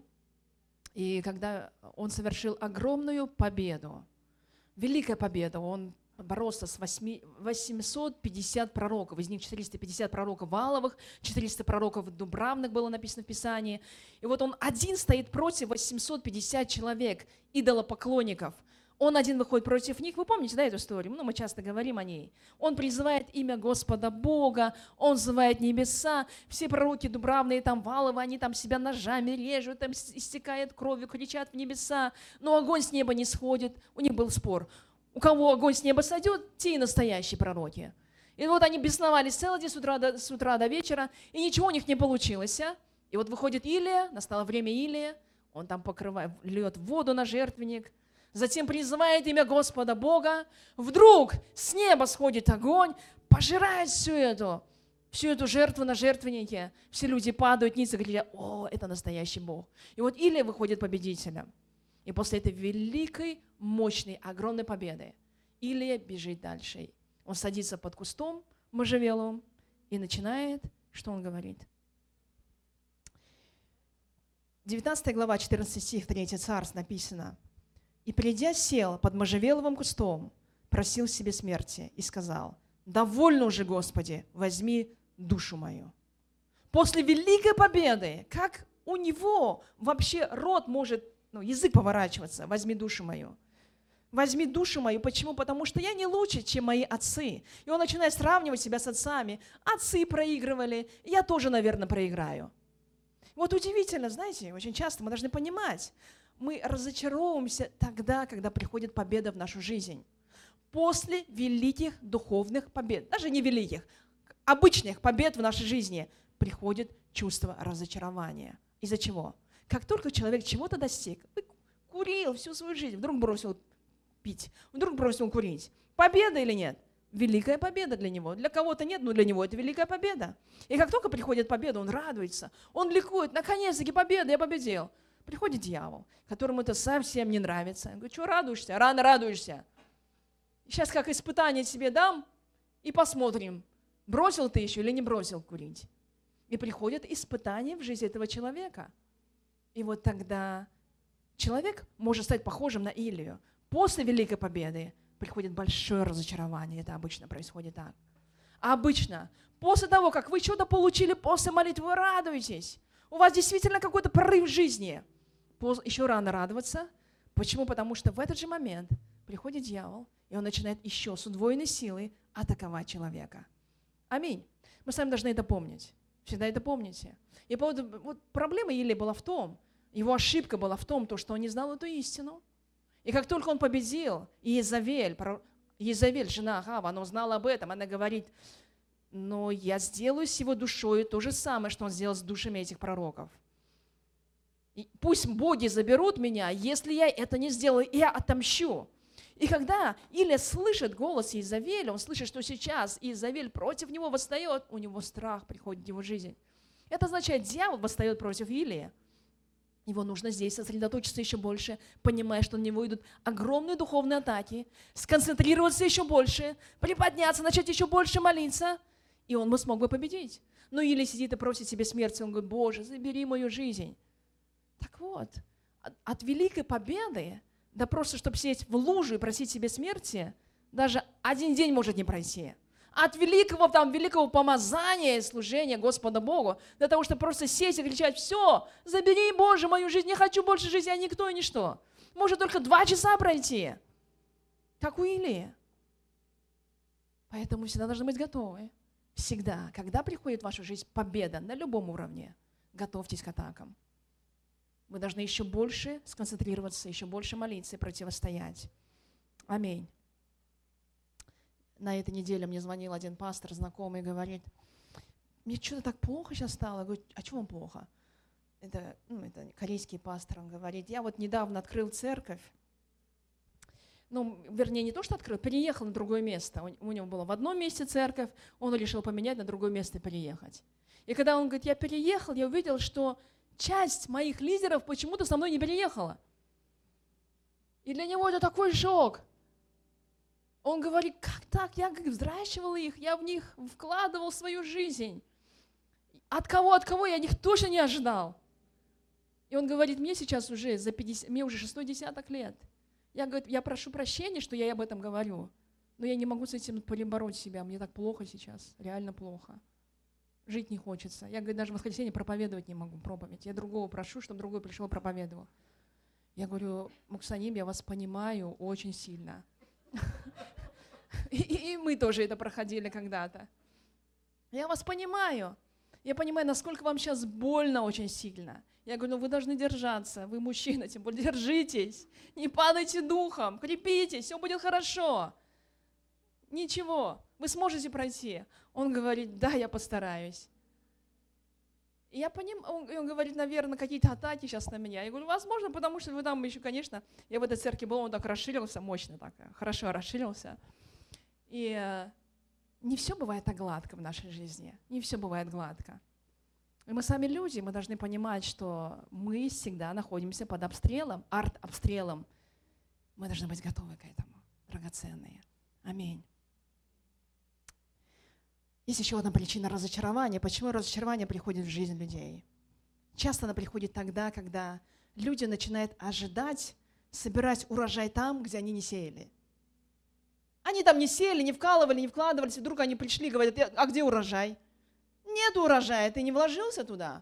И когда он совершил огромную победу, великая победа, он боролся с 850 пророков, из них 450 пророков валовых, 400 пророков дубравных было написано в Писании. И вот он один стоит против 850 человек, идолопоклонников – он один выходит против них. Вы помните, да, эту историю? Ну, мы часто говорим о ней. Он призывает имя Господа Бога, он называет небеса. Все пророки дубравные, там, валовы, они там себя ножами режут, там истекает кровью, кричат в небеса. Но огонь с неба не сходит. У них был спор. У кого огонь с неба сойдет, те и настоящие пророки. И вот они бесновались целый день с утра до, с утра до вечера, и ничего у них не получилось. А? И вот выходит Илия, настало время Илия, он там покрывает, льет воду на жертвенник, затем призывает имя Господа Бога, вдруг с неба сходит огонь, пожирает всю эту, всю эту жертву на жертвеннике. Все люди падают ниц и говорят, о, это настоящий Бог. И вот Илия выходит победителем. И после этой великой, мощной, огромной победы Илия бежит дальше. Он садится под кустом можжевеловым и начинает, что он говорит? 19 глава, 14 стих, 3 царств написано – и, придя, сел под можжевеловым кустом, просил себе смерти и сказал, «Довольно уже, Господи, возьми душу мою». После великой победы, как у него вообще рот может, ну, язык поворачиваться, «Возьми душу мою». Возьми душу мою. Почему? Потому что я не лучше, чем мои отцы. И он начинает сравнивать себя с отцами. Отцы проигрывали, я тоже, наверное, проиграю. Вот удивительно, знаете, очень часто мы должны понимать, мы разочаровываемся тогда, когда приходит победа в нашу жизнь. После великих духовных побед, даже не великих, обычных побед в нашей жизни приходит чувство разочарования. Из-за чего? Как только человек чего-то достиг, курил всю свою жизнь, вдруг бросил пить, вдруг бросил курить. Победа или нет? Великая победа для него. Для кого-то нет, но для него это великая победа. И как только приходит победа, он радуется, он ликует, наконец-таки победа, я победил. Приходит дьявол, которому это совсем не нравится. Он говорит, что радуешься? Рано радуешься. Сейчас как испытание тебе дам, и посмотрим, бросил ты еще или не бросил курить. И приходит испытание в жизни этого человека. И вот тогда человек может стать похожим на Илью. После Великой Победы приходит большое разочарование. Это обычно происходит так. Обычно, после того, как вы что-то получили после молитвы, вы радуетесь. У вас действительно какой-то прорыв в жизни – еще рано радоваться. Почему? Потому что в этот же момент приходит дьявол, и он начинает еще с удвоенной силой атаковать человека. Аминь. Мы с вами должны это помнить. Всегда это помните. И поводу, вот проблема Или была в том, его ошибка была в том, то, что он не знал эту истину. И как только он победил, и Езавель, Езавель, жена Агава, она узнала об этом, она говорит, но я сделаю с его душой то же самое, что он сделал с душами этих пророков. Пусть боги заберут меня, если я это не сделаю, я отомщу. И когда Илия слышит голос Изавеля, он слышит, что сейчас Изавель против него восстает, у него страх приходит в его жизнь. Это означает, дьявол восстает против Илии. Его нужно здесь сосредоточиться еще больше, понимая, что на него идут огромные духовные атаки, сконцентрироваться еще больше, приподняться, начать еще больше молиться, и он бы смог бы победить. Но или сидит и просит себе смерти, он говорит, Боже, забери мою жизнь. Так вот, от великой победы да просто, чтобы сесть в лужу и просить себе смерти, даже один день может не пройти. От великого, там, великого помазания и служения Господа Богу, для того, чтобы просто сесть и кричать, все, забери, Боже, мою жизнь, не хочу больше жить, я никто и ничто. Может только два часа пройти, как у Илии. Поэтому всегда должны быть готовы. Всегда, когда приходит в вашу жизнь победа на любом уровне, готовьтесь к атакам. Мы должны еще больше сконцентрироваться, еще больше молиться и противостоять. Аминь. На этой неделе мне звонил один пастор, знакомый, говорит, мне что-то так плохо сейчас стало. Я говорю, а чего вам плохо? Это, ну, это корейский пастор, он говорит, я вот недавно открыл церковь, ну, вернее, не то, что открыл, переехал на другое место. У, него было в одном месте церковь, он решил поменять на другое место переехать. И когда он говорит, я переехал, я увидел, что часть моих лидеров почему-то со мной не переехала. И для него это такой шок. Он говорит, как так? Я как взращивал их, я в них вкладывал свою жизнь. От кого, от кого я них точно не ожидал. И он говорит, мне сейчас уже за 50, мне уже шестой десяток лет. Я, говорю, я прошу прощения, что я об этом говорю, но я не могу с этим перебороть себя, мне так плохо сейчас, реально плохо жить не хочется. Я, говорю, даже в воскресенье проповедовать не могу, проповедь. Я другого прошу, чтобы другой пришел и проповедовал. Я говорю, Муксаним, я вас понимаю очень сильно. И, мы тоже это проходили когда-то. Я вас понимаю. Я понимаю, насколько вам сейчас больно очень сильно. Я говорю, ну вы должны держаться, вы мужчина, тем более держитесь, не падайте духом, крепитесь, все будет хорошо. Ничего, вы сможете пройти. Он говорит, да, я постараюсь. И я понимаю, он, он говорит, наверное, какие-то атаки сейчас на меня. Я говорю, возможно, потому что вы там еще, конечно, я в этой церкви был, он так расширился, мощно так, хорошо расширился. И э, не все бывает так гладко в нашей жизни, не все бывает гладко. И мы сами люди, мы должны понимать, что мы всегда находимся под обстрелом, арт-обстрелом. Мы должны быть готовы к этому, драгоценные. Аминь. Есть еще одна причина разочарования. Почему разочарование приходит в жизнь людей? Часто оно приходит тогда, когда люди начинают ожидать собирать урожай там, где они не сеяли. Они там не сеяли, не вкалывали, не вкладывались, и вдруг они пришли говорят, а где урожай? Нет урожая, ты не вложился туда.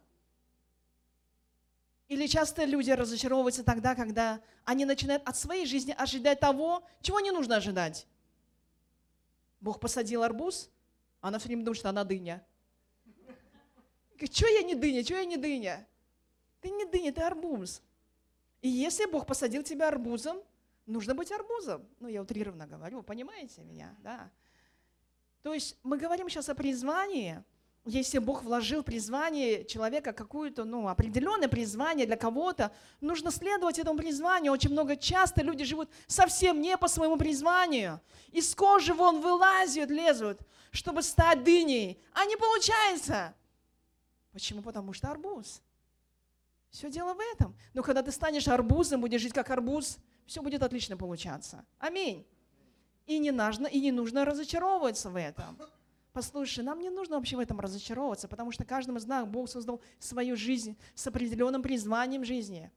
Или часто люди разочаровываются тогда, когда они начинают от своей жизни ожидать того, чего не нужно ожидать. Бог посадил арбуз, она все время думает, что она дыня. Что я не дыня, что я не дыня? Ты не дыня, ты арбуз. И если Бог посадил тебя арбузом, нужно быть арбузом. Ну, я утрированно говорю, понимаете меня, да? То есть мы говорим сейчас о призвании – если Бог вложил призвание человека, какое-то ну, определенное призвание для кого-то, нужно следовать этому призванию. Очень много часто люди живут совсем не по своему призванию. Из кожи вон вылазят, лезут, чтобы стать дыней. А не получается. Почему? Потому что арбуз. Все дело в этом. Но когда ты станешь арбузом, будешь жить как арбуз, все будет отлично получаться. Аминь. И не нужно, и не нужно разочаровываться в этом. Послушай, нам не нужно вообще в этом разочаровываться, потому что каждому из нас Бог создал свою жизнь с определенным призванием жизни.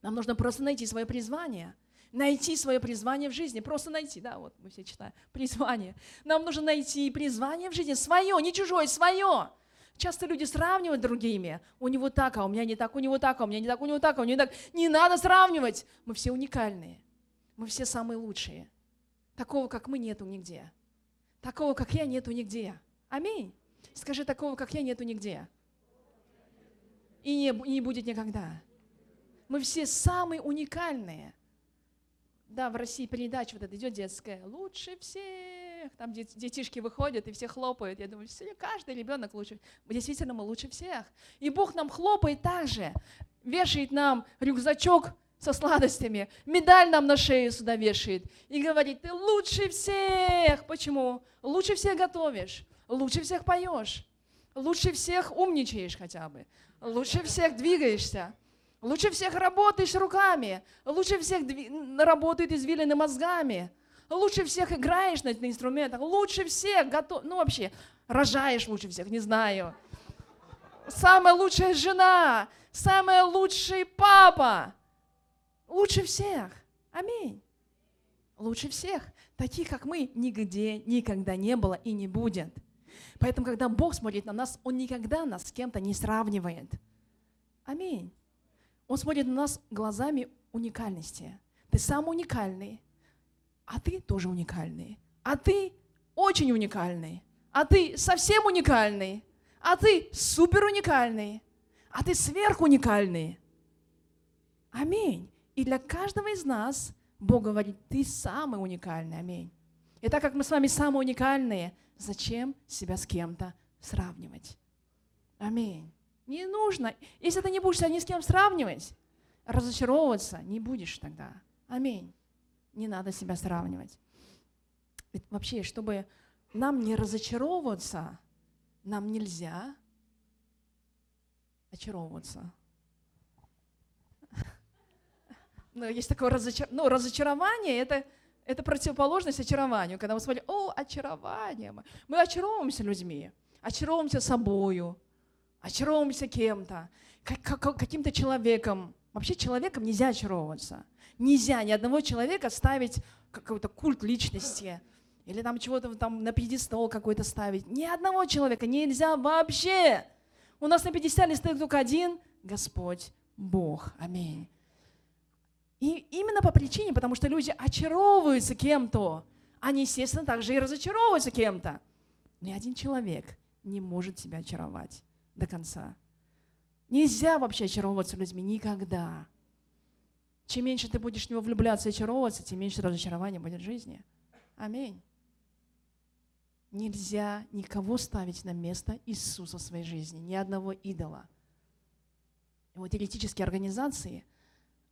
Нам нужно просто найти свое призвание. Найти свое призвание в жизни. Просто найти, да, вот мы все читаем. Призвание. Нам нужно найти призвание в жизни. Свое, не чужое, свое. Часто люди сравнивают с другими. У него так, а у меня не так, у него так, а у меня не так, у него так, а у него не так. Не надо сравнивать. Мы все уникальные. Мы все самые лучшие. Такого, как мы, нету нигде. Такого, как я, нету нигде. Аминь. Скажи, такого, как я, нету нигде. И не, не будет никогда. Мы все самые уникальные. Да, в России передача вот эта идет детская. Лучше всех. Там детишки выходят и все хлопают. Я думаю, все, каждый ребенок лучше. Действительно, мы лучше всех. И Бог нам хлопает так же. Вешает нам рюкзачок со сладостями, медаль нам на шею сюда вешает и говорит, ты лучше всех. Почему? Лучше всех готовишь, лучше всех поешь, лучше всех умничаешь хотя бы, лучше всех двигаешься, лучше всех работаешь руками, лучше всех работает извилины мозгами, лучше всех играешь на, на инструментах, лучше всех готов, ну вообще, рожаешь лучше всех, не знаю. Самая лучшая жена, самый лучший папа. Лучше всех. Аминь. Лучше всех. Таких, как мы, нигде никогда не было и не будет. Поэтому, когда Бог смотрит на нас, Он никогда нас с кем-то не сравнивает. Аминь. Он смотрит на нас глазами уникальности. Ты сам уникальный, а ты тоже уникальный. А ты очень уникальный. А ты совсем уникальный. А ты супер уникальный. А ты сверх уникальный. Аминь. И для каждого из нас Бог говорит, ты самый уникальный. Аминь. И так как мы с вами самые уникальные, зачем себя с кем-то сравнивать? Аминь. Не нужно. Если ты не будешь себя ни с кем сравнивать, разочаровываться не будешь тогда. Аминь. Не надо себя сравнивать. Ведь вообще, чтобы нам не разочаровываться, нам нельзя очаровываться. ну, есть такое разочар... ну, разочарование, это, это противоположность очарованию. Когда мы смотрим, о, очарование. Мы очаровываемся людьми, очаровываемся собою, очаровываемся кем-то, как, как, каким-то человеком. Вообще человеком нельзя очаровываться. Нельзя ни одного человека ставить какой-то культ личности или там чего-то там на пьедестал какой-то ставить. Ни одного человека нельзя вообще. У нас на пьедестале стоит только один Господь Бог. Аминь. И именно по причине, потому что люди очаровываются кем-то, они, естественно, также и разочаровываются кем-то. Ни один человек не может тебя очаровать до конца. Нельзя вообще очаровываться людьми никогда. Чем меньше ты будешь в него влюбляться и очаровываться, тем меньше разочарования будет в жизни. Аминь. Нельзя никого ставить на место Иисуса в своей жизни, ни одного идола. И вот еретические организации –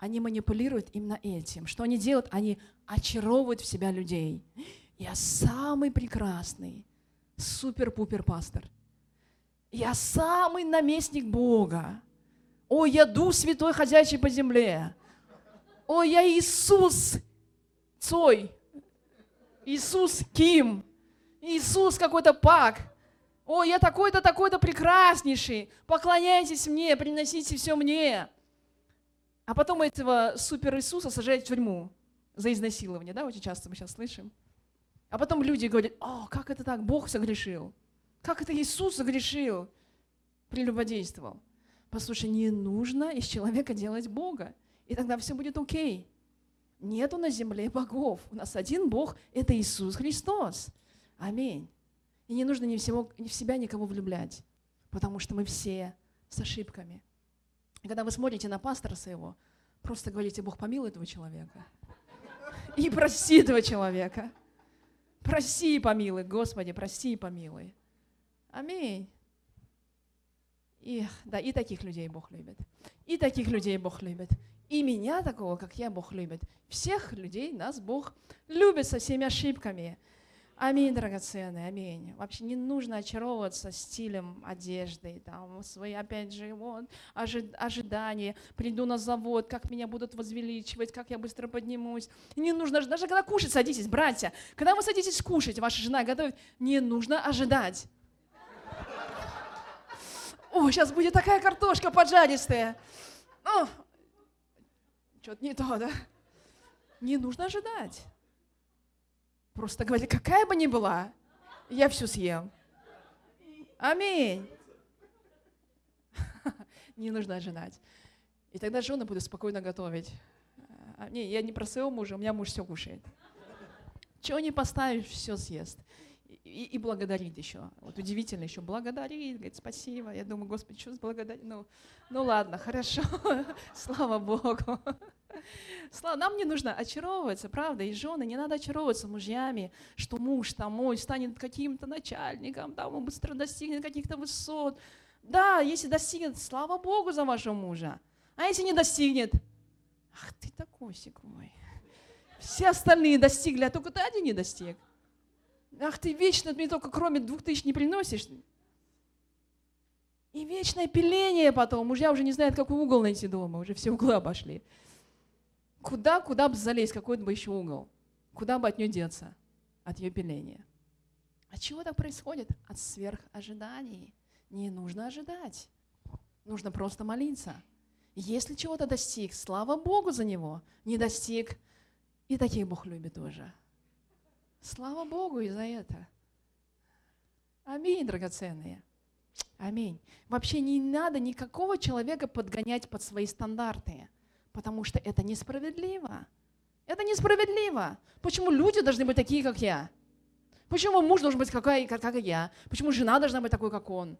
они манипулируют именно этим. Что они делают? Они очаровывают в себя людей. Я самый прекрасный, супер-пупер пастор. Я самый наместник Бога. О, я Дух Святой, ходячий по земле. О, я Иисус Цой. Иисус Ким. Иисус какой-то Пак. О, я такой-то, такой-то прекраснейший. Поклоняйтесь мне, приносите все мне. А потом этого супер Иисуса сажают в тюрьму за изнасилование, да, очень часто мы сейчас слышим. А потом люди говорят, о, как это так, Бог согрешил. Как это Иисус согрешил, прелюбодействовал. Послушай, не нужно из человека делать Бога, и тогда все будет окей. Нету на земле богов. У нас один Бог – это Иисус Христос. Аминь. И не нужно ни, в себя никого влюблять, потому что мы все с ошибками – когда вы смотрите на пастора своего, просто говорите, Бог помилуй этого человека. И прости этого человека. Прости и помилуй, Господи, прости и помилуй. Аминь. И, да, и таких людей Бог любит. И таких людей Бог любит. И меня такого, как я, Бог любит. Всех людей нас Бог любит со всеми ошибками. Аминь, драгоценный, аминь. Вообще не нужно очаровываться стилем одежды, там, свои, опять же, вот, ожи, ожидания. Приду на завод, как меня будут возвеличивать, как я быстро поднимусь. Не нужно, даже когда кушать садитесь, братья, когда вы садитесь кушать, ваша жена готовит, не нужно ожидать. О, сейчас будет такая картошка поджаристая. О, что-то не то, да? Не нужно ожидать. Просто говорили, какая бы ни была, я все съем. Аминь. Не нужно ожидать. И тогда жена будет спокойно готовить. А, не, я не про своего мужа, у меня муж все кушает. Чего не поставишь, все съест. И, и благодарит еще. Вот удивительно еще благодарит, говорит, спасибо. Я думаю, Господи, что благодарить? Ну, ну ладно, хорошо, слава Богу. Слава, нам не нужно очаровываться, правда, и жены, не надо очаровываться мужьями, что муж там мой станет каким-то начальником, там он быстро достигнет каких-то высот. Да, если достигнет, слава Богу за вашего мужа. А если не достигнет, Ах ты такой секой. Все остальные достигли, а только ты один не достиг. Ах ты вечно мне только кроме двух тысяч не приносишь. И вечное пиление потом. Уже я уже не знаю, какой угол найти дома. Уже все углы обошли. Куда, куда бы залезть, какой бы еще угол? Куда бы от нее деться? От ее пиления. От чего так происходит? От сверхожиданий. Не нужно ожидать. Нужно просто молиться. Если чего-то достиг, слава Богу за него. Не достиг, и таких Бог любит тоже. Слава Богу и за это. Аминь, драгоценные. Аминь. Вообще не надо никакого человека подгонять под свои стандарты, потому что это несправедливо. Это несправедливо. Почему люди должны быть такие, как я? Почему муж должен быть какой, как, как я? Почему жена должна быть такой, как он?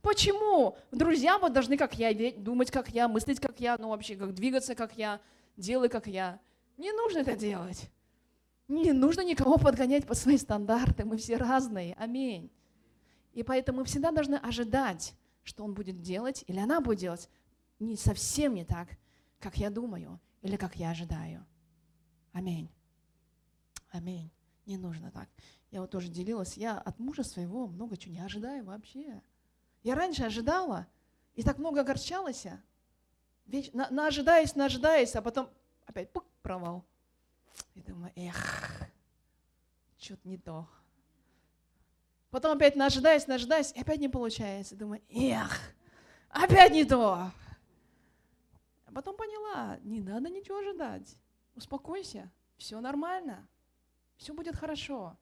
Почему друзья вот должны, как я, думать, как я, мыслить, как я, ну вообще, как двигаться, как я, делать, как я? Не нужно это делать. Не нужно никого подгонять под свои стандарты. Мы все разные. Аминь. И поэтому мы всегда должны ожидать, что он будет делать или она будет делать не совсем не так, как я думаю или как я ожидаю. Аминь. Аминь. Не нужно так. Я вот тоже делилась. Я от мужа своего много чего не ожидаю вообще. Я раньше ожидала и так много огорчалась. Ведь на, на ожидаясь, на ожидаясь, а потом опять пук, провал. И думаю, эх, что-то не то. Потом опять нажидаюсь, нажидаюсь, и опять не получается. Думаю, эх, опять не то. А потом поняла, не надо ничего ожидать. Успокойся, все нормально, все будет хорошо.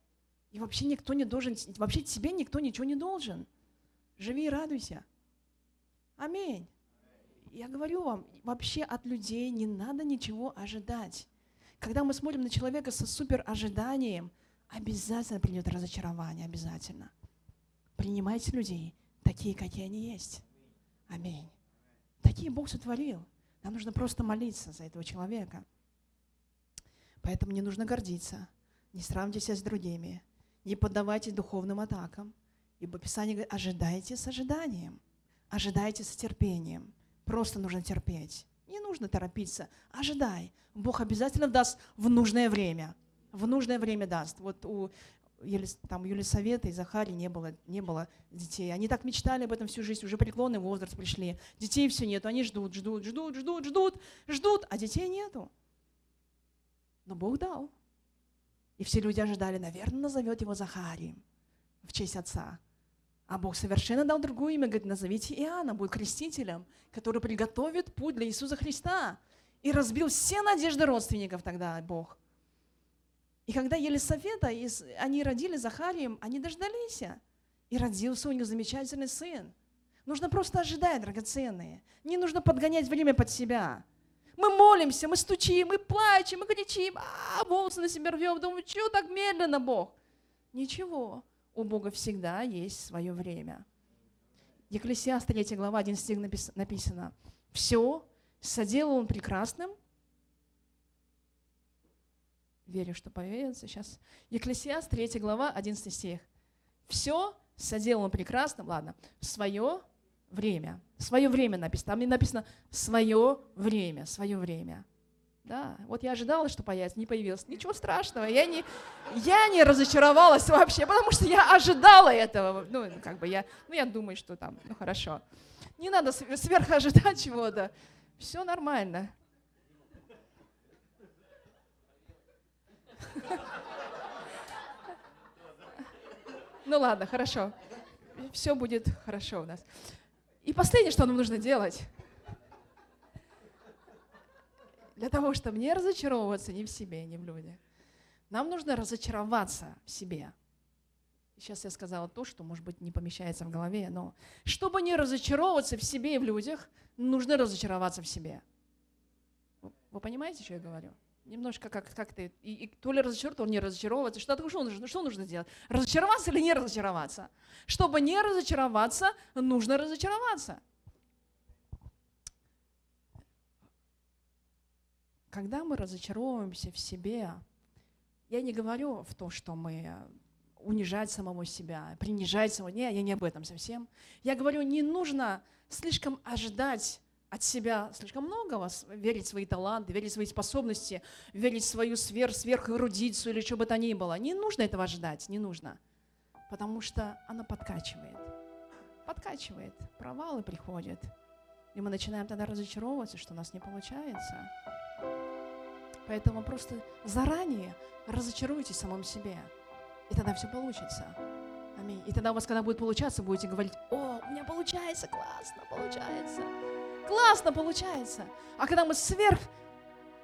И вообще никто не должен, вообще тебе никто ничего не должен. Живи и радуйся. Аминь. Я говорю вам, вообще от людей не надо ничего ожидать. Когда мы смотрим на человека со супер ожиданием, обязательно придет разочарование, обязательно. Принимайте людей такие, какие они есть. Аминь. Такие Бог сотворил. Нам нужно просто молиться за этого человека. Поэтому не нужно гордиться, не сравнивайте себя с другими, не поддавайтесь духовным атакам. Ибо Писание говорит, ожидайте с ожиданием, ожидайте с терпением. Просто нужно терпеть. Не нужно торопиться. Ожидай. Бог обязательно даст в нужное время. В нужное время даст. Вот у там, Елисавета и Захарии не было, не было детей. Они так мечтали об этом всю жизнь, уже преклонный возраст пришли. Детей все нету, они ждут, ждут, ждут, ждут, ждут, ждут, а детей нету. Но Бог дал. И все люди ожидали, наверное, назовет его Захарием в честь отца. А Бог совершенно дал другое имя, говорит, назовите Иоанна, будет крестителем, который приготовит путь для Иисуса Христа. И разбил все надежды родственников тогда Бог. И когда Елисавета, они родили Захарием, они дождались. И родился у них замечательный сын. Нужно просто ожидать, драгоценные. Не нужно подгонять время под себя. Мы молимся, мы стучим, мы плачем, мы кричим, а, волосы на себя рвем, думаем, что так медленно, Бог? Ничего у Бога всегда есть свое время. Екклесиаст 3 глава, 1 стих написано. Все соделал он прекрасным. Верю, что появится сейчас. Екклесиаст 3 глава, 11 стих. Все соделал он прекрасным, ладно, в свое время. Свое время написано. Там написано свое время, свое время. Да, вот я ожидала, что появится, не появилось. Ничего страшного, я не, я не разочаровалась вообще, потому что я ожидала этого. Ну, как бы я, ну, я думаю, что там, ну, хорошо. Не надо сверхожидать чего-то. Все нормально. Ну ладно, хорошо. Все будет хорошо у нас. И последнее, что нам нужно делать, для того, чтобы не разочаровываться ни в себе, ни в людях, нам нужно разочароваться в себе. Сейчас я сказала то, что, может быть, не помещается в голове, но чтобы не разочаровываться в себе и в людях, нужно разочароваться в себе. Вы понимаете, что я говорю? Немножко как, как ты, и, и то ли разочаровываться, то ли не разочаровываться. Что, что, нужно, что нужно сделать? Разочароваться или не разочароваться? Чтобы не разочароваться, нужно разочароваться. когда мы разочаровываемся в себе, я не говорю в то, что мы унижать самого себя, принижать самого. Не, я не об этом совсем. Я говорю, не нужно слишком ожидать от себя слишком многого, верить в свои таланты, верить в свои способности, верить в свою сверх, сверхэрудицию или что бы то ни было. Не нужно этого ждать, не нужно. Потому что она подкачивает. Подкачивает. Провалы приходят. И мы начинаем тогда разочаровываться, что у нас не получается. Поэтому просто заранее разочаруйтесь в самом себе. И тогда все получится. Аминь. И тогда у вас, когда будет получаться, будете говорить, о, у меня получается, классно, получается. Классно получается. А когда мы сверх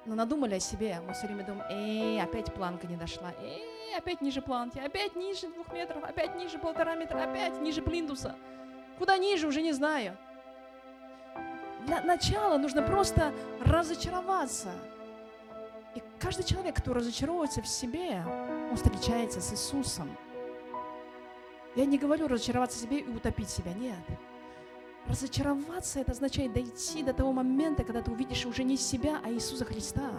ну, надумали о себе, мы все время думаем, эй, опять планка не дошла, эй, опять ниже планки, опять ниже двух метров, опять ниже полтора метра, опять ниже плинтуса. Куда ниже, уже не знаю. Для начала нужно просто разочароваться. И каждый человек, кто разочаровывается в себе, он встречается с Иисусом. Я не говорю разочароваться в себе и утопить себя, нет. Разочароваться – это означает дойти до того момента, когда ты увидишь уже не себя, а Иисуса Христа.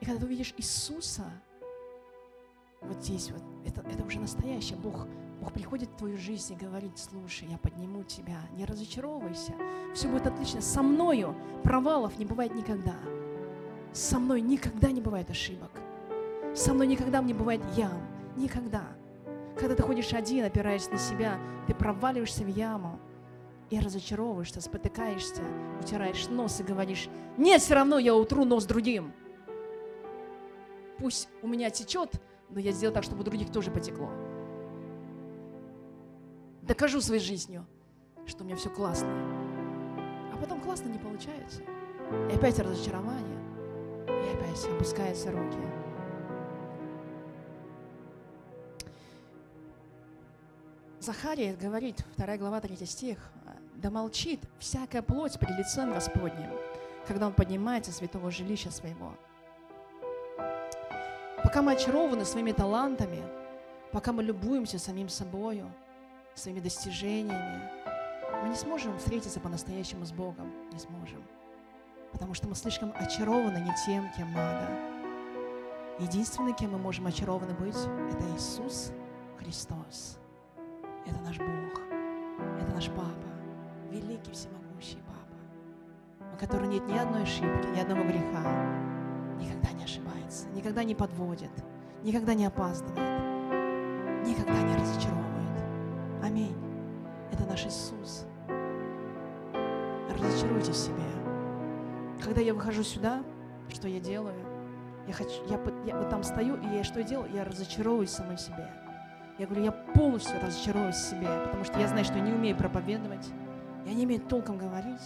И когда ты увидишь Иисуса, вот здесь вот, это, это уже настоящее. Бог, Бог приходит в твою жизнь и говорит, слушай, я подниму тебя, не разочаровывайся, все будет отлично. Со мною провалов не бывает никогда. Со мной никогда не бывает ошибок. Со мной никогда не бывает ям. Никогда. Когда ты ходишь один, опираясь на себя, ты проваливаешься в яму и разочаровываешься, спотыкаешься, утираешь нос и говоришь, нет, все равно я утру нос другим. Пусть у меня течет, но я сделаю так, чтобы у других тоже потекло. Докажу своей жизнью, что у меня все классно. А потом классно не получается. И опять разочарование. И опять опускаются руки. Захария говорит, 2 глава, 3 стих, «Да молчит всякая плоть перед лицом Господним, когда Он поднимается святого жилища своего». Пока мы очарованы своими талантами, пока мы любуемся самим собою, своими достижениями, мы не сможем встретиться по-настоящему с Богом, не сможем. Потому что мы слишком очарованы не тем, кем надо. Единственный, кем мы можем очарованы быть, это Иисус Христос. Это наш Бог, это наш Папа, великий всемогущий Папа, у которого нет ни одной ошибки, ни одного греха, никогда не ошибается, никогда не подводит, никогда не опаздывает, никогда не разочаровывает. Аминь. Это наш Иисус. Разочаруйте в себе. Когда я выхожу сюда, что я делаю? Я, хочу, я, я вот там стою, и я что делаю? Я разочаровываюсь самой себе. Я говорю, я полностью разочаровываюсь в себе, потому что я знаю, что я не умею проповедовать, я не умею толком говорить.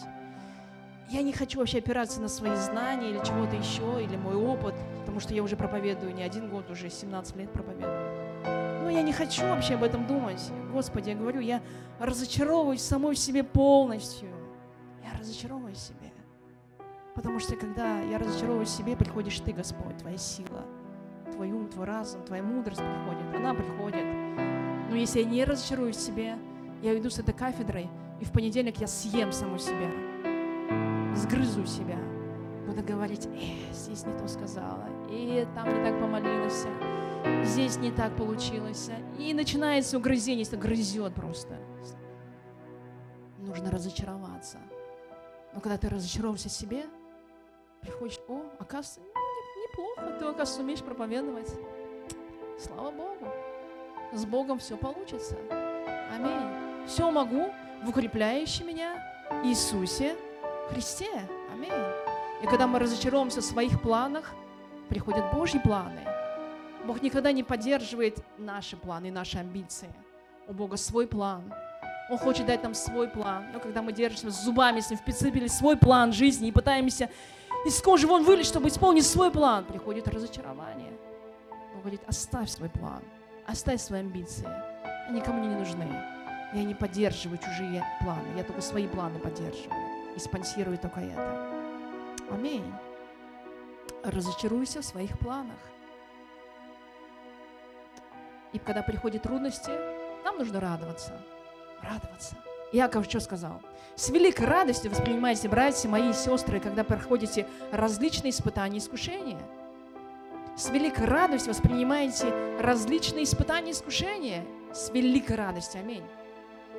Я не хочу вообще опираться на свои знания или чего-то еще, или мой опыт, потому что я уже проповедую не один год, уже 17 лет проповедую. Но я не хочу вообще об этом думать. Господи, я говорю, я разочаровываюсь самой себе полностью. Я разочаровываюсь себе. Потому что когда я разочаровываюсь себе, приходишь ты, Господь, твоя сила – твой ум, твой разум, твоя мудрость приходит, она приходит. Но если я не разочаруюсь себе, я уйду с этой кафедрой, и в понедельник я съем саму себя, сгрызу себя, буду говорить, э, здесь не то сказала, и там не так помолилась, здесь не так получилось. И начинается угрызение, если грызет просто. Нужно разочароваться. Но когда ты разочаровываешься в себе, приходишь, о, оказывается, неплохо, ты, оказывается, умеешь проповедовать. Слава Богу. С Богом все получится. Аминь. Все могу в укрепляющем меня Иисусе Христе. Аминь. И когда мы разочаровываемся в своих планах, приходят Божьи планы. Бог никогда не поддерживает наши планы и наши амбиции. У Бога свой план. Он хочет дать нам свой план. Но когда мы держимся зубами, с ним впечатлились свой план жизни и пытаемся из кожи вон вылезть, чтобы исполнить свой план, приходит разочарование. Он говорит, оставь свой план, оставь свои амбиции. Они никому не нужны. Я не поддерживаю чужие планы, я только свои планы поддерживаю и спонсирую только это. Аминь. Разочаруйся в своих планах. И когда приходят трудности, нам нужно радоваться. Радоваться. Иаков что сказал? С великой радостью воспринимайте, братья мои и сестры, когда проходите различные испытания и искушения. С великой радостью воспринимаете различные испытания и искушения. С великой радостью. Аминь.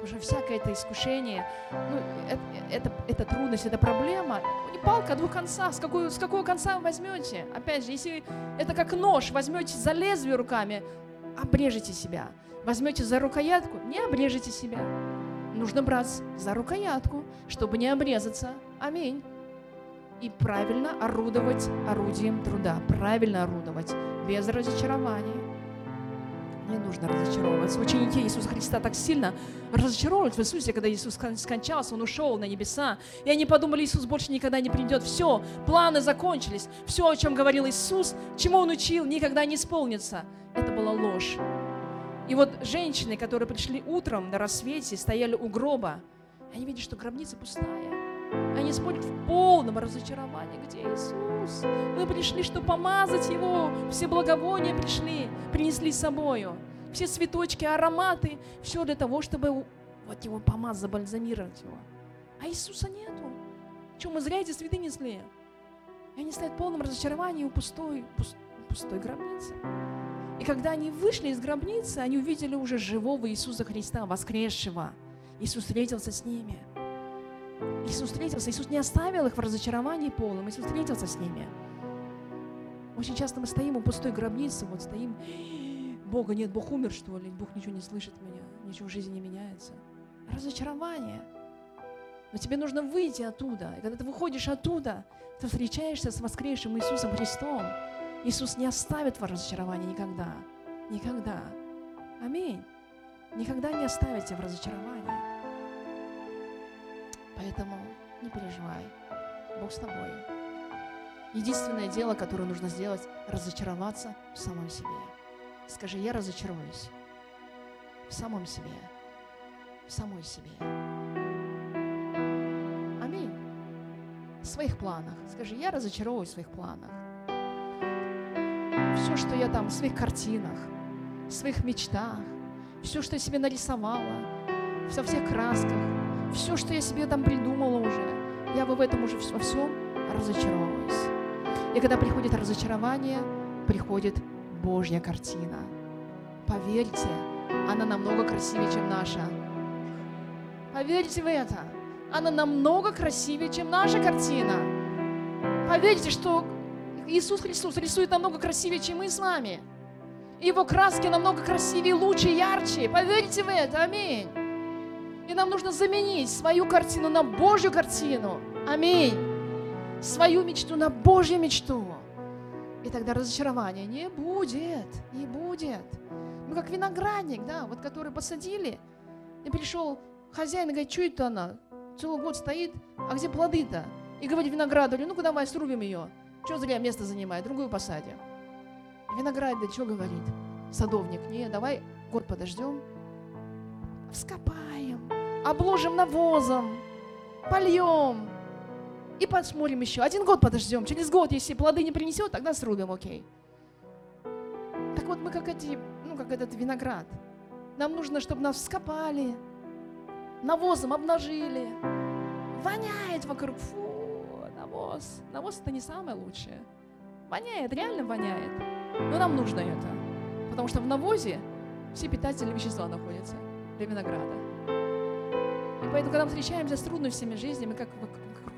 Что всякое это искушение, ну, это, это, это трудность, это проблема. Не палка о двух концах. С, какой, с какого конца вы возьмете? Опять же, если это как нож, возьмете за лезвие руками, обрежете себя. Возьмете за рукоятку, не обрежете себя. Нужно брать за рукоятку, чтобы не обрезаться. Аминь. И правильно орудовать орудием труда. Правильно орудовать, без разочарования. Нужно разочаровываться. Ученики Иисуса Христа так сильно разочаровывались в Иисусе, когда Иисус скончался, Он ушел на небеса. И они подумали, Иисус больше никогда не придет. Все, планы закончились. Все, о чем говорил Иисус, чему Он учил, никогда не исполнится. Это была ложь. И вот женщины, которые пришли утром на рассвете, стояли у гроба, они видят, что гробница пустая. Они смотрят в полном разочаровании. Где Иисус? Мы пришли, чтобы помазать Его. Все благовония пришли, принесли с собою. Все цветочки, ароматы. Все для того, чтобы вот Его помазать, забальзамировать Его. А Иисуса нету. Что, мы зря эти цветы несли? И они стоят в полном разочаровании у пустой, пустой гробницы. И когда они вышли из гробницы, они увидели уже живого Иисуса Христа, воскресшего. Иисус встретился с ними – Иисус встретился, Иисус не оставил их в разочаровании полном, Иисус встретился с ними. Очень часто мы стоим у пустой гробницы, вот стоим, Бога нет, Бог умер, что ли, Бог ничего не слышит меня, ничего в жизни не меняется. Разочарование. Но тебе нужно выйти оттуда. И когда ты выходишь оттуда, ты встречаешься с воскресшим Иисусом Христом. Иисус не оставит вас разочарование никогда. Никогда. Аминь. Никогда не оставите в разочаровании. Поэтому не переживай. Бог с тобой. Единственное дело, которое нужно сделать, разочароваться в самом себе. Скажи, я разочаруюсь в самом себе, в самой себе. Аминь. В своих планах. Скажи, я разочаровываюсь в своих планах. Все, что я там, в своих картинах, в своих мечтах, все, что я себе нарисовала, во всех красках, все, что я себе там придумала уже, я в этом уже во всем разочаровываюсь. И когда приходит разочарование, приходит Божья картина. Поверьте, она намного красивее, чем наша. Поверьте в это. Она намного красивее, чем наша картина. Поверьте, что Иисус Христос рисует намного красивее, чем мы с вами. Его краски намного красивее, лучше, ярче. Поверьте в это. Аминь. И нам нужно заменить свою картину на Божью картину. Аминь. Свою мечту на Божью мечту. И тогда разочарования не будет, не будет. Мы как виноградник, да, вот который посадили, и пришел хозяин и говорит, что это она? Целый год стоит, а где плоды-то? И говорит виноградарю, ну-ка давай срубим ее. Что зря место занимает, другую посадим. Виноградарь что говорит? Садовник, не, давай год подождем, вскопаем, обложим навозом, польем и посмотрим еще. Один год подождем. Через год, если плоды не принесет, тогда срубим, окей. Так вот мы как эти, ну как этот виноград. Нам нужно, чтобы нас вскопали, навозом обнажили. Воняет вокруг. Фу, навоз. Навоз это не самое лучшее. Воняет, реально воняет. Но нам нужно это. Потому что в навозе все питательные вещества находятся для винограда. И поэтому, когда мы встречаемся с трудностями жизни, мы как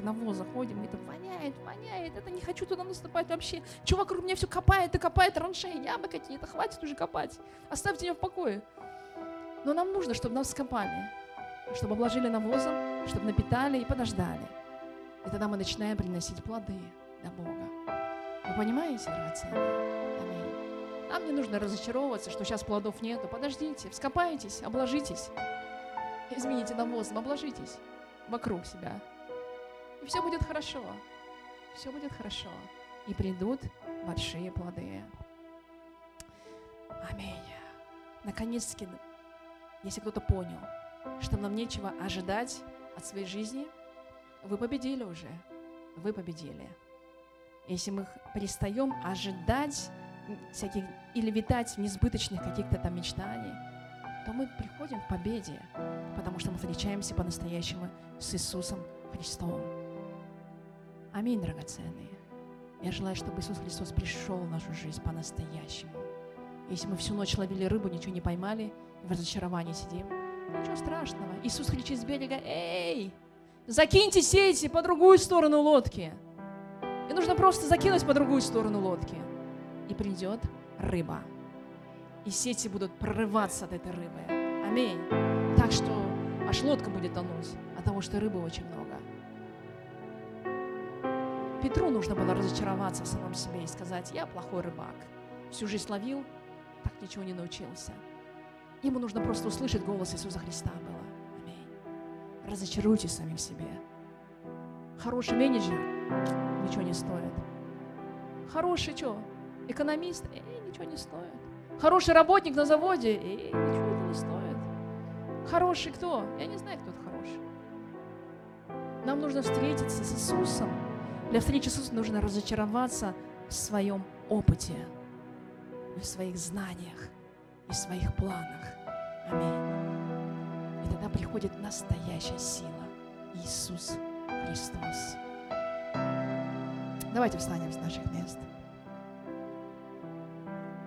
вокруг навоза ходим, и это воняет, воняет, это не хочу туда наступать вообще. Чего вокруг меня все копает и копает, раншеи, ямы какие-то, хватит уже копать. Оставьте меня в покое. Но нам нужно, чтобы нас скопали, чтобы обложили навозом, чтобы напитали и подождали. И тогда мы начинаем приносить плоды для Бога. Вы понимаете, драгоценные? Аминь. Нам не нужно разочаровываться, что сейчас плодов нету. Подождите, вскопайтесь, обложитесь. Измените навозом, обложитесь вокруг себя. И все будет хорошо. Все будет хорошо. И придут большие плоды. Аминь. Наконец-таки, если кто-то понял, что нам нечего ожидать от своей жизни, вы победили уже. Вы победили. Если мы перестаем ожидать всяких, или витать в несбыточных каких-то там мечтаний, то мы приходим к победе, потому что мы встречаемся по-настоящему с Иисусом Христом. Аминь, драгоценные. Я желаю, чтобы Иисус Христос пришел в нашу жизнь по-настоящему. Если мы всю ночь ловили рыбу, ничего не поймали, в разочаровании сидим, Ничего страшного. Иисус кричит с берега, эй, закиньте сети по другую сторону лодки. И нужно просто закинуть по другую сторону лодки. И придет рыба. И сети будут прорываться от этой рыбы. Аминь. Так что аж лодка будет тонуть от того, что рыбы очень много. Петру нужно было разочароваться в самом себе и сказать, я плохой рыбак. Всю жизнь ловил, так ничего не научился. Ему нужно просто услышать голос Иисуса Христа было. Аминь. Разочаруйтесь самим себе. Хороший менеджер ничего не стоит. Хороший что? Экономист? Эй, ничего не стоит. Хороший работник на заводе? Эй, ничего это не стоит. Хороший кто? Я не знаю, кто это хороший. Нам нужно встретиться с Иисусом. Для встречи с Иисусом нужно разочароваться в своем опыте, в своих знаниях и в своих планах. Аминь. И тогда приходит настоящая сила. Иисус Христос. Давайте встанем с наших мест.